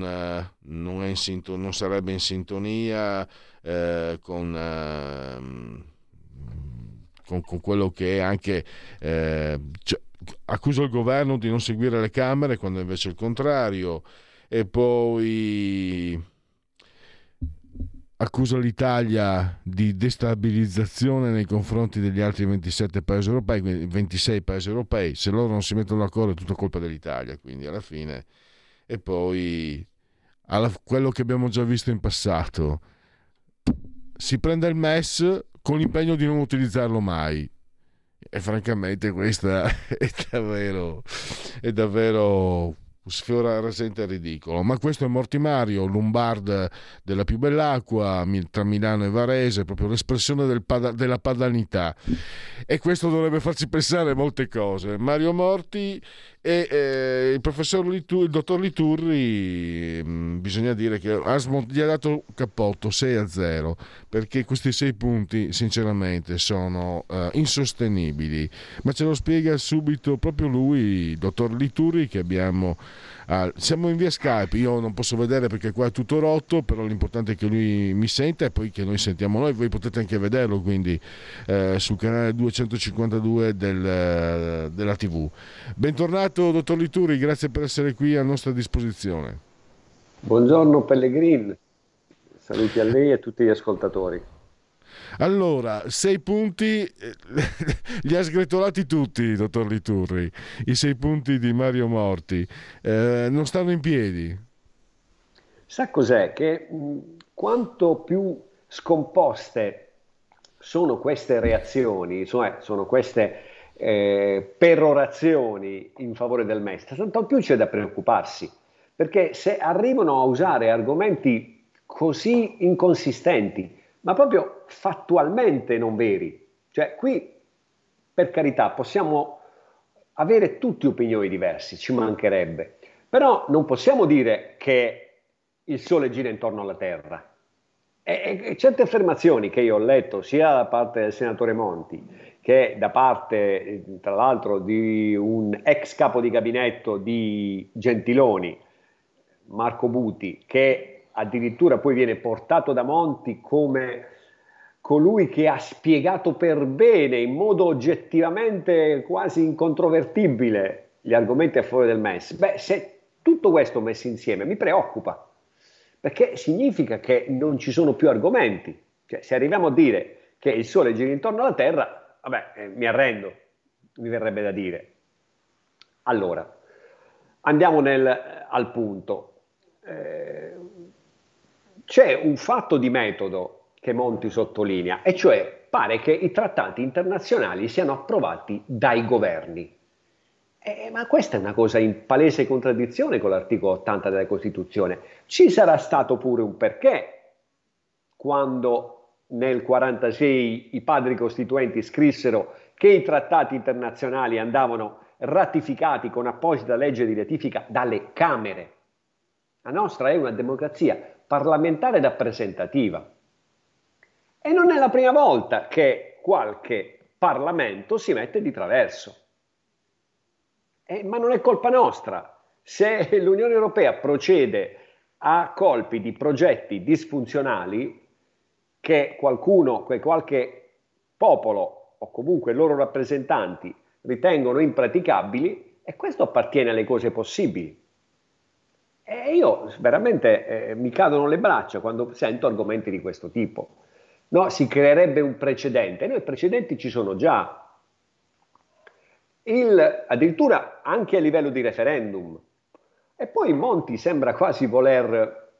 non, sinto- non sarebbe in sintonia eh, con, ehm, con, con, quello che è anche... Eh, cioè, accusa il governo di non seguire le Camere quando invece è il contrario e poi accusa l'Italia di destabilizzazione nei confronti degli altri 27 paesi europei, 26 paesi europei, se loro non si mettono d'accordo è tutta colpa dell'Italia, quindi alla fine. E poi alla, quello che abbiamo già visto in passato. Si prende il MES con l'impegno di non utilizzarlo mai e francamente questa (laughs) è davvero, è davvero sfiora rasente ridicolo. Ma questo è Mortimario, Lombard della più bell'acqua, tra Milano e Varese, proprio l'espressione della padanità. E questo dovrebbe farci pensare molte cose. Mario Morti e eh, il professor Liturri, il dottor Liturri, mh, mm, bisogna dire che ha smont- gli ha dato cappotto 6 a 0 perché questi sei punti, sinceramente, sono uh, insostenibili. Ma ce lo spiega subito proprio lui, il dottor Liturri, che abbiamo Ah, siamo in via Skype, io non posso vedere perché qua è tutto rotto, però l'importante è che lui mi senta e poi che noi sentiamo noi, voi potete anche vederlo quindi eh, sul canale 252 del, della TV. Bentornato dottor Lituri, grazie per essere qui a nostra disposizione. Buongiorno Pellegrin, saluti a lei e a tutti gli ascoltatori. Allora, sei punti eh, (laughs) li ha sgretolati tutti, dottor Liturri, i sei punti di Mario Morti. Eh, non stanno in piedi. Sa cos'è? Che mh, quanto più scomposte sono queste reazioni, cioè sono queste eh, perorazioni in favore del MES, tanto più c'è da preoccuparsi, perché se arrivano a usare argomenti così inconsistenti, ma proprio fattualmente non veri. Cioè qui, per carità, possiamo avere tutti opinioni diverse, ci mancherebbe, però non possiamo dire che il Sole gira intorno alla Terra. E, e certe affermazioni che io ho letto sia da parte del senatore Monti che da parte, tra l'altro, di un ex capo di gabinetto di Gentiloni, Marco Buti, che addirittura poi viene portato da Monti come colui che ha spiegato per bene, in modo oggettivamente quasi incontrovertibile, gli argomenti a favore del MES. Beh, se tutto questo messo insieme mi preoccupa, perché significa che non ci sono più argomenti. Cioè, se arriviamo a dire che il Sole gira intorno alla Terra, vabbè, eh, mi arrendo, mi verrebbe da dire. Allora, andiamo nel, al punto. Eh, c'è un fatto di metodo che Monti sottolinea, e cioè pare che i trattati internazionali siano approvati dai governi. Eh, ma questa è una cosa in palese contraddizione con l'articolo 80 della Costituzione. Ci sarà stato pure un perché quando nel 1946 i padri costituenti scrissero che i trattati internazionali andavano ratificati con apposita legge di ratifica dalle Camere. La nostra è una democrazia parlamentare rappresentativa. E non è la prima volta che qualche Parlamento si mette di traverso. Eh, ma non è colpa nostra. Se l'Unione Europea procede a colpi di progetti disfunzionali che qualcuno, che qualche popolo o comunque i loro rappresentanti ritengono impraticabili, e questo appartiene alle cose possibili. E io veramente eh, mi cadono le braccia quando sento argomenti di questo tipo. No, si creerebbe un precedente. Noi precedenti ci sono già. Il, addirittura anche a livello di referendum. E poi Monti sembra quasi voler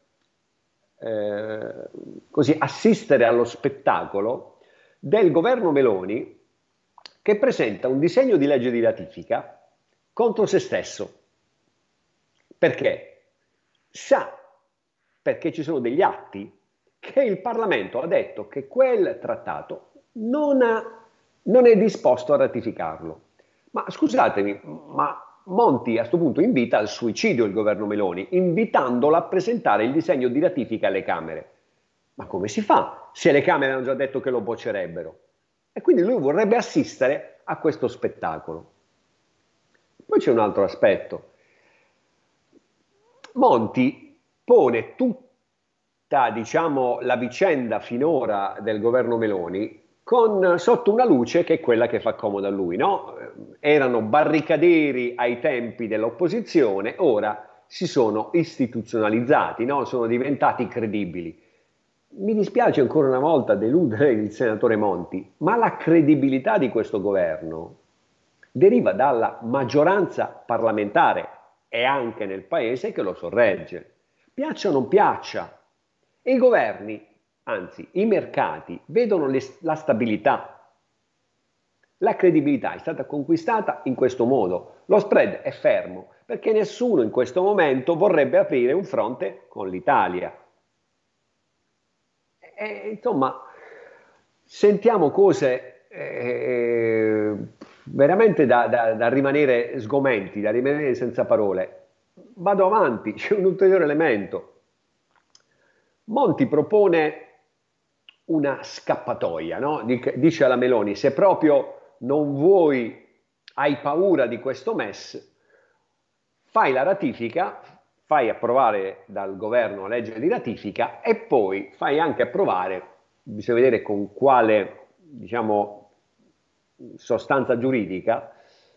eh, così, assistere allo spettacolo del governo Meloni che presenta un disegno di legge di ratifica contro se stesso. Perché? Sa, perché ci sono degli atti, che il Parlamento ha detto che quel trattato non, ha, non è disposto a ratificarlo. Ma scusatemi, ma Monti a questo punto invita al suicidio il governo Meloni, invitandolo a presentare il disegno di ratifica alle Camere. Ma come si fa se le Camere hanno già detto che lo boccerebbero? E quindi lui vorrebbe assistere a questo spettacolo. Poi c'è un altro aspetto. Monti pone tutta diciamo, la vicenda finora del governo Meloni con, sotto una luce che è quella che fa comodo a lui. No? Erano barricaderi ai tempi dell'opposizione, ora si sono istituzionalizzati, no? sono diventati credibili. Mi dispiace ancora una volta deludere il senatore Monti, ma la credibilità di questo governo deriva dalla maggioranza parlamentare e anche nel paese che lo sorregge. Piaccia o non piaccia, i governi, anzi i mercati, vedono le, la stabilità. La credibilità è stata conquistata in questo modo. Lo spread è fermo perché nessuno in questo momento vorrebbe aprire un fronte con l'Italia. E, insomma, sentiamo cose eh, veramente da, da, da, rimanere sgomenti, da rimanere senza parole. Vado avanti, (laughs) c'è un ulteriore elemento. Monti propone una scappatoia, no? dice alla Meloni, se proprio non vuoi, hai paura di questo MES, fai la ratifica, fai approvare dal governo la legge di ratifica e poi fai anche approvare, bisogna vedere con quale diciamo, sostanza giuridica,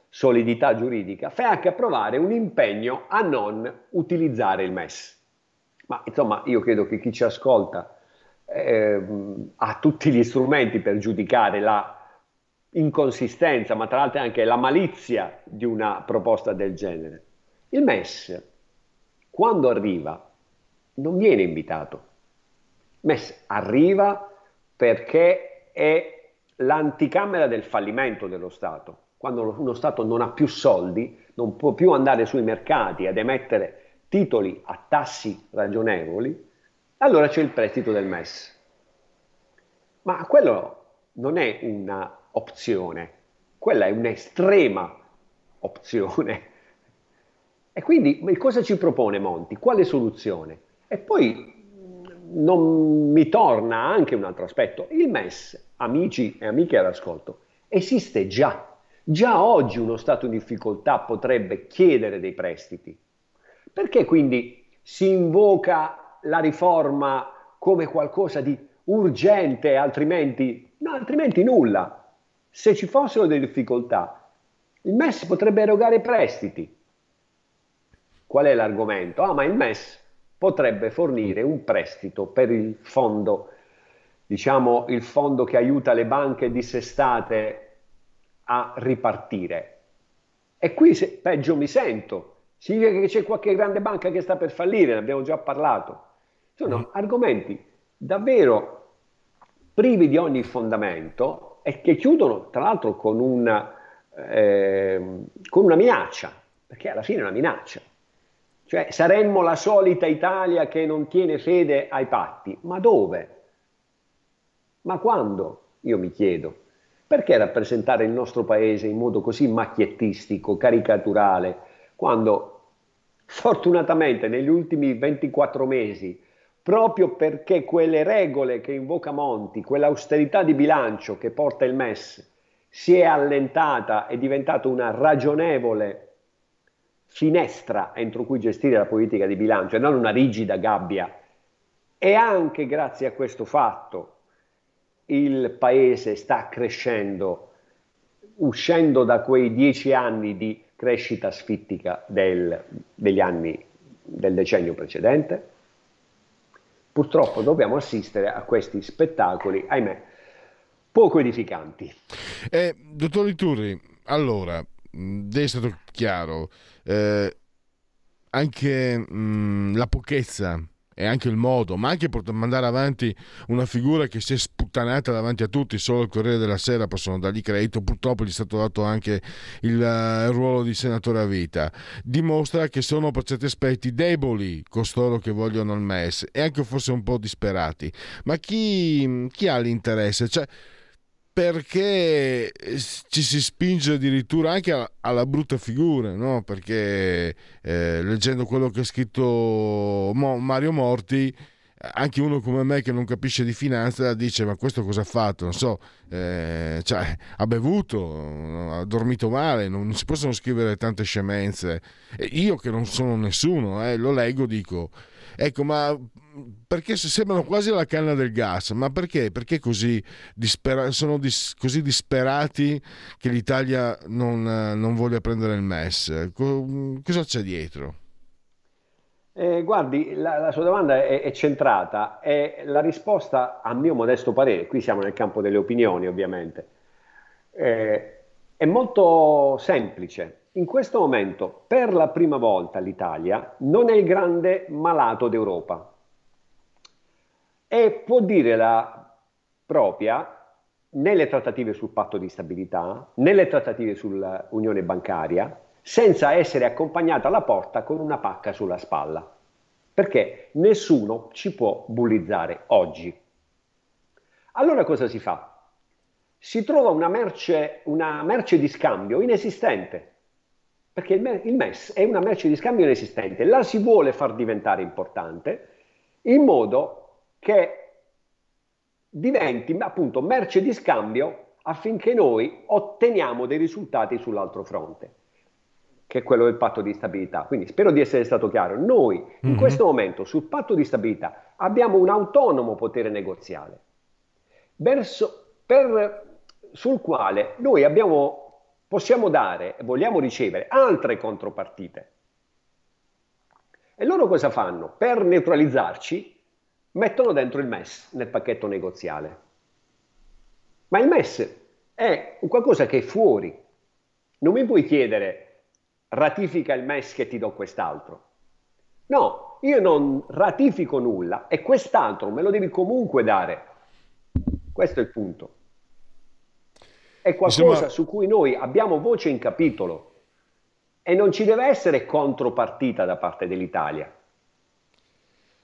solidità giuridica, fai anche approvare un impegno a non utilizzare il MES. Ma insomma, io credo che chi ci ascolta eh, ha tutti gli strumenti per giudicare la inconsistenza, ma tra l'altro anche la malizia di una proposta del genere. Il MES, quando arriva, non viene invitato. Il MES arriva perché è l'anticamera del fallimento dello Stato. Quando uno Stato non ha più soldi, non può più andare sui mercati ad emettere titoli a tassi ragionevoli, allora c'è il prestito del MES. Ma quello non è una opzione, quella è un'estrema opzione. E quindi cosa ci propone Monti? Quale soluzione? E poi non mi torna anche un altro aspetto. Il MES, amici e amiche all'ascolto, esiste già. Già oggi uno Stato in difficoltà potrebbe chiedere dei prestiti. Perché quindi si invoca la riforma come qualcosa di urgente, altrimenti, no, altrimenti nulla? Se ci fossero delle difficoltà, il MES potrebbe erogare prestiti. Qual è l'argomento? Ah, ma il MES potrebbe fornire un prestito per il fondo, diciamo il fondo che aiuta le banche dissestate a ripartire. E qui se, peggio mi sento, significa che c'è qualche grande banca che sta per fallire, ne abbiamo già parlato. Sono mm. argomenti davvero privi di ogni fondamento e che chiudono tra l'altro con una, eh, con una minaccia, perché alla fine è una minaccia. Cioè saremmo la solita Italia che non tiene fede ai patti. Ma dove? Ma quando? Io mi chiedo. Perché rappresentare il nostro paese in modo così macchiettistico, caricaturale, quando fortunatamente negli ultimi 24 mesi, proprio perché quelle regole che invoca Monti, quell'austerità di bilancio che porta il MES, si è allentata, è diventata una ragionevole finestra entro cui gestire la politica di bilancio e non una rigida gabbia. E anche grazie a questo fatto il paese sta crescendo, uscendo da quei dieci anni di crescita sfittica del, degli anni del decennio precedente? Purtroppo dobbiamo assistere a questi spettacoli, ahimè, poco edificanti. Eh, dottor Liturri, allora, è stato chiaro, eh, anche mh, la pochezza e anche il modo, ma anche per mandare avanti una figura che si è sputtanata davanti a tutti, solo il Corriere della Sera possono dargli credito, purtroppo gli è stato dato anche il, il ruolo di senatore a vita, dimostra che sono per certi aspetti deboli costoro che vogliono il MES e anche forse un po' disperati, ma chi, chi ha l'interesse? Cioè, perché ci si spinge addirittura anche alla, brutta figura, no? perché eh, leggendo quello che ha scritto Mario Morti, anche uno come me che non capisce di finanza dice ma questo cosa ha fatto? Non so, eh, cioè, ha bevuto, ha dormito male, non, non si possono scrivere tante scemenze. E io che non sono nessuno, eh, lo leggo, dico, ecco ma perché sembrano quasi la canna del gas, ma perché? Perché così dispera- sono dis- così disperati che l'Italia non, non voglia prendere il MES? Co- cosa c'è dietro? Eh, guardi, la, la, sua domanda è, è, centrata e la risposta, a mio modesto parere, qui siamo nel campo delle opinioni ovviamente, eh, è molto semplice. In questo momento, per la prima volta, l'Italia non è il grande malato d'Europa e può dire la propria nelle trattative sul patto di stabilità, nelle trattative sull'unione bancaria, senza essere accompagnata alla porta con una pacca sulla spalla, perché nessuno ci può bullizzare oggi. Allora cosa si fa? Si trova una merce, una merce di scambio inesistente, perché il MES è una merce di scambio inesistente, la si vuole far diventare importante in modo che diventi appunto merce di scambio affinché noi otteniamo dei risultati sull'altro fronte, che è quello del patto di stabilità. Quindi spero di essere stato chiaro. Noi mm-hmm. in mhm. questo momento sul patto di stabilità abbiamo un autonomo potere negoziale verso, per, sul quale noi abbiamo, possiamo dare e vogliamo ricevere altre contropartite. E loro cosa fanno? Per neutralizzarci mettono dentro il MES nel pacchetto negoziale. Ma il MES è qualcosa che è fuori. Non mi puoi chiedere ratifica il MES che ti do quest'altro. No, io non ratifico nulla e quest'altro me lo devi comunque dare. Questo è il punto. È qualcosa Insomma... su cui noi abbiamo voce in capitolo e non ci deve essere contropartita da parte dell'Italia.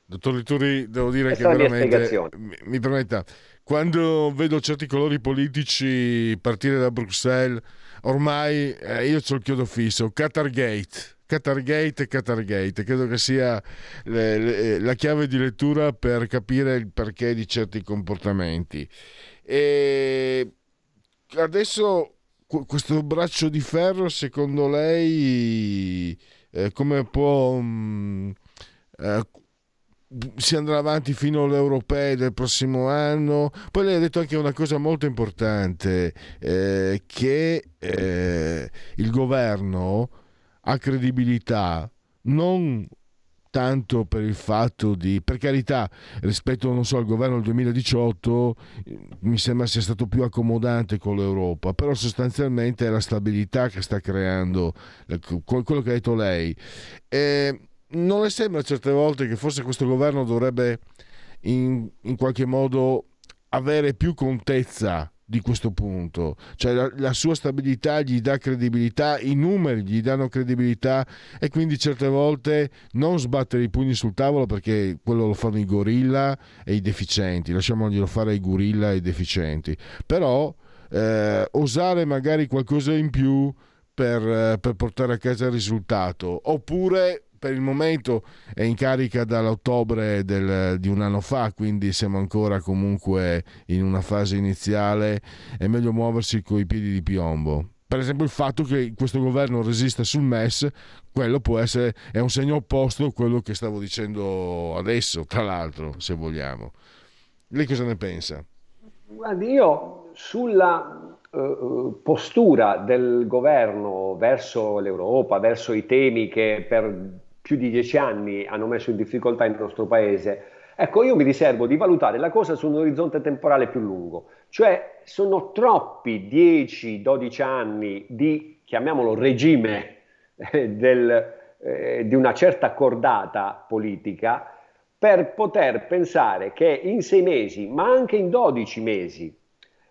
Dottor Lituri, devo dire Questa che veramente mi, mi permetta, quando vedo certi colori politici partire da Bruxelles, ormai eh, io ho il chiodo fisso, Qatargate. Qatargate e Qatargate, credo che sia le, le, la chiave di lettura per capire il perché di certi comportamenti. E adesso questo braccio di ferro, secondo lei, eh, come può... Mh, mm, eh, si andrà avanti fino alle europee del prossimo anno. Poi lei ha detto anche una cosa molto importante, eh, che eh, il governo ha credibilità non tanto per il fatto di, per carità, rispetto so, al governo del 2018 mi sembra sia stato più accomodante con l'Europa, però sostanzialmente è la stabilità che sta creando quello che ha detto lei. E non le sembra certe volte che forse questo governo dovrebbe in, in qualche modo avere più contezza di questo punto, cioè la, la, sua stabilità gli dà credibilità, i numeri gli danno credibilità e quindi certe volte non sbattere i pugni sul tavolo perché quello lo fanno i gorilla e i deficienti, lasciamoglielo fare ai gorilla e ai deficienti, però eh, osare magari qualcosa in più per, eh, per portare a casa il risultato, oppure per il momento è in carica dall'ottobre del, di un anno fa, quindi siamo ancora comunque in una fase iniziale, è meglio muoversi con i piedi di piombo. Per esempio il fatto che questo governo resista sul MES, quello può essere, è un segno opposto a quello che stavo dicendo adesso, tra l'altro, se vogliamo. Lei cosa ne pensa? Guardi, io sulla uh, postura del governo verso l'Europa, verso i temi che per più di dieci anni hanno messo in difficoltà il nostro paese. Ecco, io mi riservo di valutare la cosa su un orizzonte temporale più lungo, cioè sono troppi 10-12 anni di, chiamiamolo regime, eh, del, eh, di una certa cordata politica per poter pensare che in sei mesi, ma anche in 12 mesi,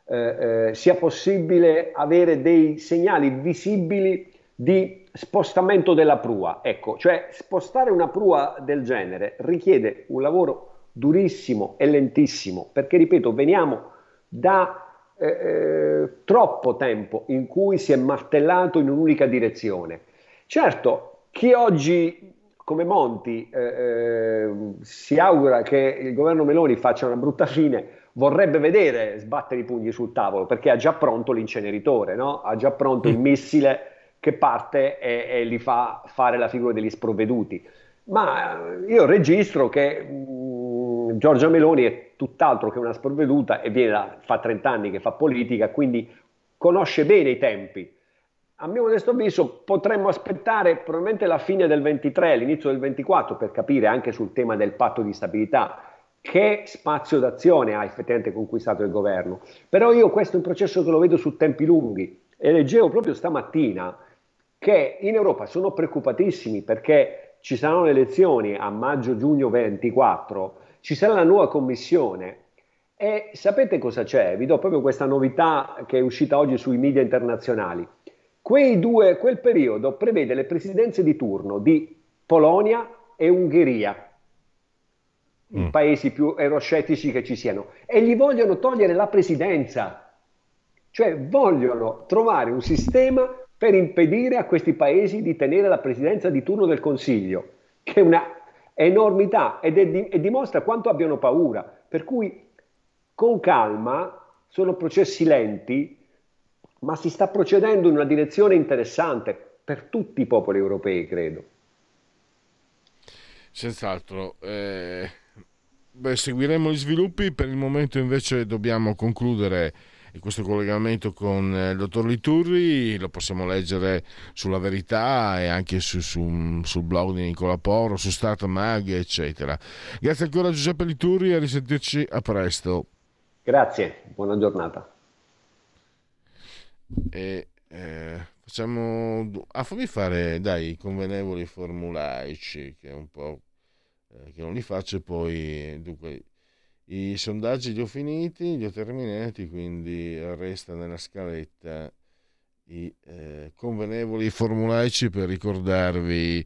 eh, eh, sia possibile avere dei segnali visibili di spostamento della prua. Ecco, cioè spostare una prua del genere richiede un lavoro durissimo e lentissimo, perché ripeto, veniamo da eh, eh, troppo tempo in cui si è martellato in un'unica direzione. Certo, chi oggi come Monti eh, eh, si augura che il governo Meloni faccia una brutta fine, vorrebbe vedere sbattere i pugni sul tavolo perché ha già pronto l'inceneritore, no? ha già pronto il missile che parte e, e li fa fare la figura degli sprovveduti. Ma io registro che mh, Giorgia Meloni è tutt'altro che una sprovveduta e da, fa 30 anni che fa politica, quindi conosce bene i tempi. A mio modesto avviso potremmo aspettare probabilmente la fine del 23, l'inizio del 24 per capire anche sul tema del patto di stabilità che spazio d'azione ha effettivamente conquistato il governo. Però io questo è un processo che lo vedo su tempi lunghi e leggevo proprio stamattina che in Europa sono preoccupatissimi perché ci saranno le elezioni a maggio-giugno 24, ci sarà la nuova commissione e sapete cosa c'è? Vi do proprio questa novità che è uscita oggi sui media internazionali. Due, quel periodo prevede le presidenze di turno di Polonia e Ungheria i mm. paesi più euroscettici che ci siano, e gli vogliono togliere la presidenza, cioè vogliono trovare un sistema per impedire a questi paesi di tenere la presidenza di turno del Consiglio, che è una enormità ed è di, e dimostra quanto abbiano paura. Per cui con calma sono processi lenti, ma si sta procedendo in una direzione interessante per tutti i popoli europei, credo. Senz'altro. Eh Beh, seguiremo gli sviluppi, per il momento invece dobbiamo concludere questo collegamento con eh, il dottor Liturri, lo possiamo leggere sulla verità e anche su, su, sul blog di Nicola Poro, su Start Mag, eccetera. Grazie ancora a Giuseppe Liturri e a risentirci a presto. Grazie, buona giornata. E, eh, facciamo... Ah, fammi fare, dai, i convenevoli formulaici, che è un po' Eh, che non li faccio e poi dunque i sondaggi li ho finiti, li ho terminati, quindi resta nella scaletta i eh, convenevoli formulaici per ricordarvi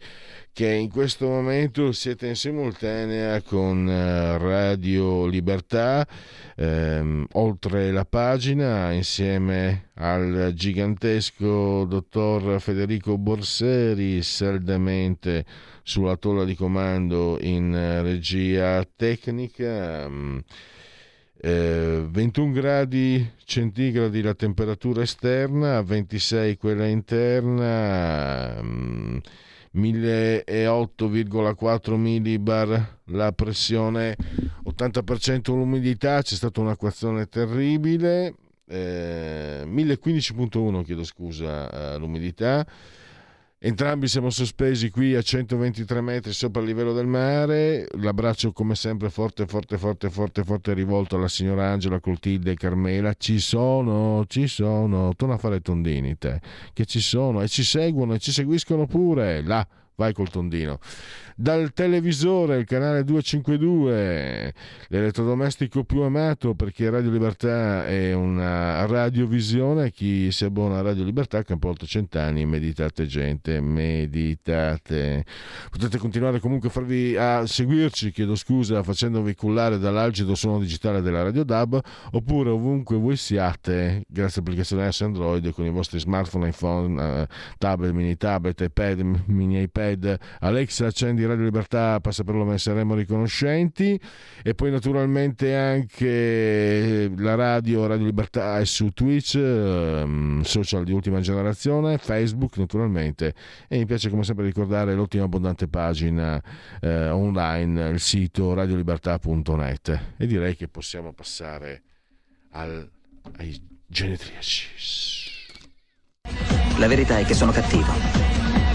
che in questo momento siete in simultanea con eh, Radio Libertà, ehm, oltre la pagina, insieme al gigantesco dottor Federico Borseri, saldamente sulla tolla di comando in regia tecnica. Ehm, eh, 21 gradi centigradi la temperatura esterna, 26 quella interna, mm, 1008,4 millibar la pressione, 80% l'umidità, c'è stata un'acquazione terribile, eh, 1015.1 chiedo scusa eh, l'umidità. Entrambi siamo sospesi qui a 123 metri sopra il livello del mare. L'abbraccio, come sempre, forte, forte, forte, forte, forte rivolto alla signora Angela, Clotilde e Carmela. Ci sono, ci sono. Torna a fare tondini, te. Che ci sono e ci seguono e ci seguiscono pure. Là vai col tondino. Dal televisore, il canale 252, l'elettrodomestico più amato perché Radio Libertà è una radiovisione. Chi si abbona a Radio Libertà campa oltre cent'anni. Meditate, gente, meditate. Potete continuare comunque a, farvi, a seguirci, chiedo scusa, facendovi cullare dall'algido suono digitale della Radio DAB oppure ovunque voi siate, grazie all'applicazione S Android con i vostri smartphone, iPhone, eh, tablet, mini tablet, iPad, mini iPad iPad, Alexa accendi Radio Libertà, passa per lo me saremo riconoscenti. E poi naturalmente anche la radio Radio Libertà è su Twitch, ehm, social di ultima generazione, Facebook naturalmente. E mi piace come sempre ricordare l'ultima abbondante pagina eh, online, il sito radiolibertà.net e direi che possiamo passare al, ai genetriaci. La verità è che sono cattivo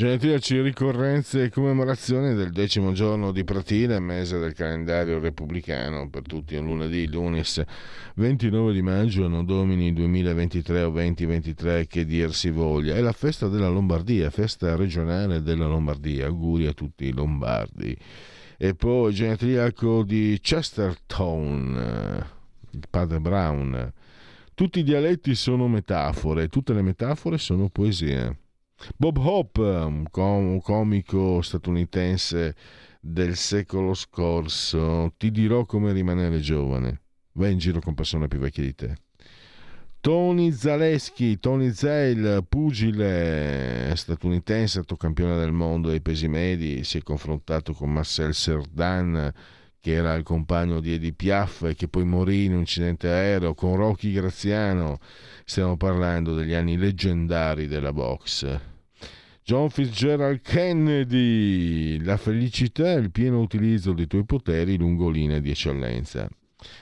Genetriaci ricorrenze e commemorazioni del decimo giorno di Pratile, mese del calendario repubblicano, per tutti un lunedì, lunis 29 di maggio, anno domini 2023 o 2023, che dir si voglia. È la festa della Lombardia, festa regionale della Lombardia. Auguri a tutti i lombardi. E poi genetriaco di Chestertown, il padre Brown. Tutti i dialetti sono metafore, tutte le metafore sono poesie. Bob Hope, un, un comico statunitense del secolo scorso, ti dirò come rimanere giovane. Vai in giro con persone più vecchie di te. Tony Zaleschi, Tony Zale, pugile statunitense, stato campione del mondo dei pesi medi, si è confrontato con Marcel Cerdan, che era il compagno di Eddie Piaf e che poi morì in un incidente aereo, con Rocky Graziano. Stiamo parlando degli anni leggendari della box. John Fitzgerald Kennedy, la felicità e il pieno utilizzo dei tuoi poteri lungo linee di eccellenza.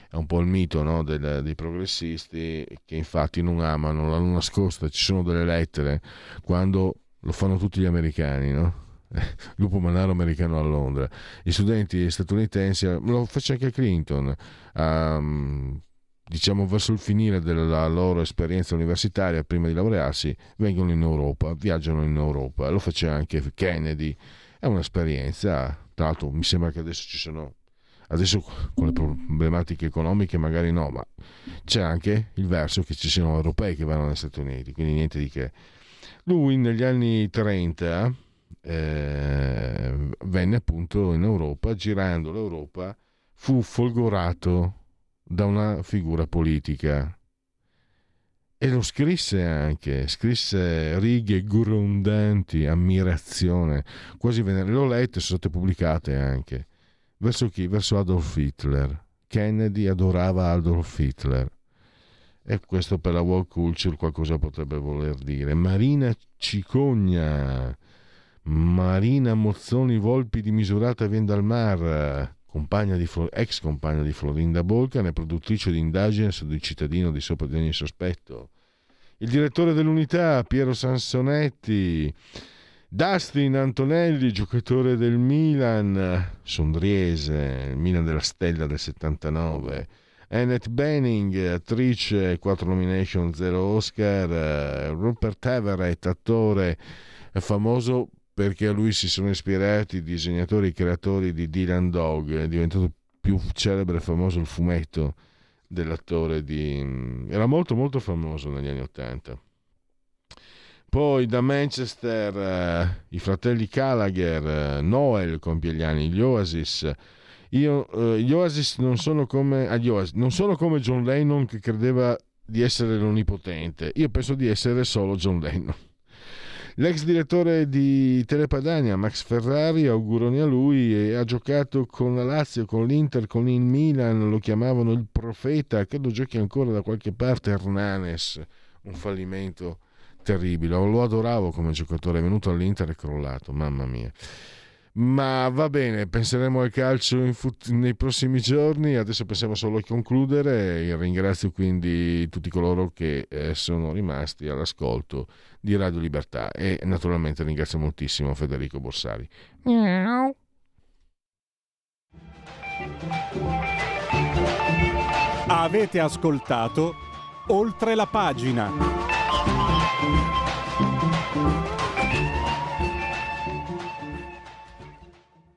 È un po' il mito no, del, dei progressisti che infatti non amano la luna nascosta, ci sono delle lettere quando lo fanno tutti gli americani, no? (laughs) lupo manaro americano a Londra. I studenti statunitensi, lo fece anche Clinton, um, diciamo verso il finire della loro esperienza universitaria, prima di laurearsi, vengono in Europa, viaggiano in Europa. Lo fece anche Kennedy. È un'esperienza, tra l'altro mi sembra che adesso ci sono, adesso con le problematiche economiche magari no, ma c'è anche il verso che ci siano europei che vanno negli Stati Uniti, quindi niente di che. Lui negli anni 30 eh, venne appunto in Europa, girando l'Europa, fu folgorato da una figura politica. E lo scrisse anche, scrisse righe grondanti, ammirazione, quasi venere, l'ho lette, sono state pubblicate anche. Verso chi? Verso Adolf Hitler. Kennedy adorava Adolf Hitler. E questo per la world culture qualcosa potrebbe voler dire. Marina Cicogna, Marina Mozzoni Volpi di Misurata vien dal mar, compagna di, ex compagna di Florinda Bolcan e produttrice di indagine su di cittadino di sopra di ogni sospetto. Il direttore dell'unità, Piero Sansonetti. Dustin Antonelli, giocatore del Milan, sondriese, il Milan della Stella del 79. Annette Benning, attrice, 4 nomination, 0 Oscar. Rupert Everett, attore famoso perché a lui si sono ispirati i disegnatori e creatori di Dylan Dog, è diventato più celebre e famoso il fumetto dell'attore di... era molto molto famoso negli anni Ottanta. Poi da Manchester eh, i fratelli Gallagher, eh, Noel compie gli anni, gli Oasis. Io, eh, gli Oasis non sono, come, ah, Oasis non sono come John Lennon che credeva di essere l'onnipotente. Io penso di essere solo John Lennon. L'ex direttore di Telepadania, Max Ferrari, auguroni a lui, ha giocato con la Lazio, con l'Inter, con il Milan, lo chiamavano il profeta, credo giochi ancora da qualche parte. Hernanes, un fallimento terribile, lo adoravo come giocatore, è venuto all'Inter e crollato, mamma mia. Ma va bene, penseremo al calcio fut- nei prossimi giorni, adesso pensiamo solo a concludere. Ringrazio quindi tutti coloro che eh, sono rimasti all'ascolto di Radio Libertà e naturalmente ringrazio moltissimo Federico Borsari. Avete ascoltato oltre la pagina.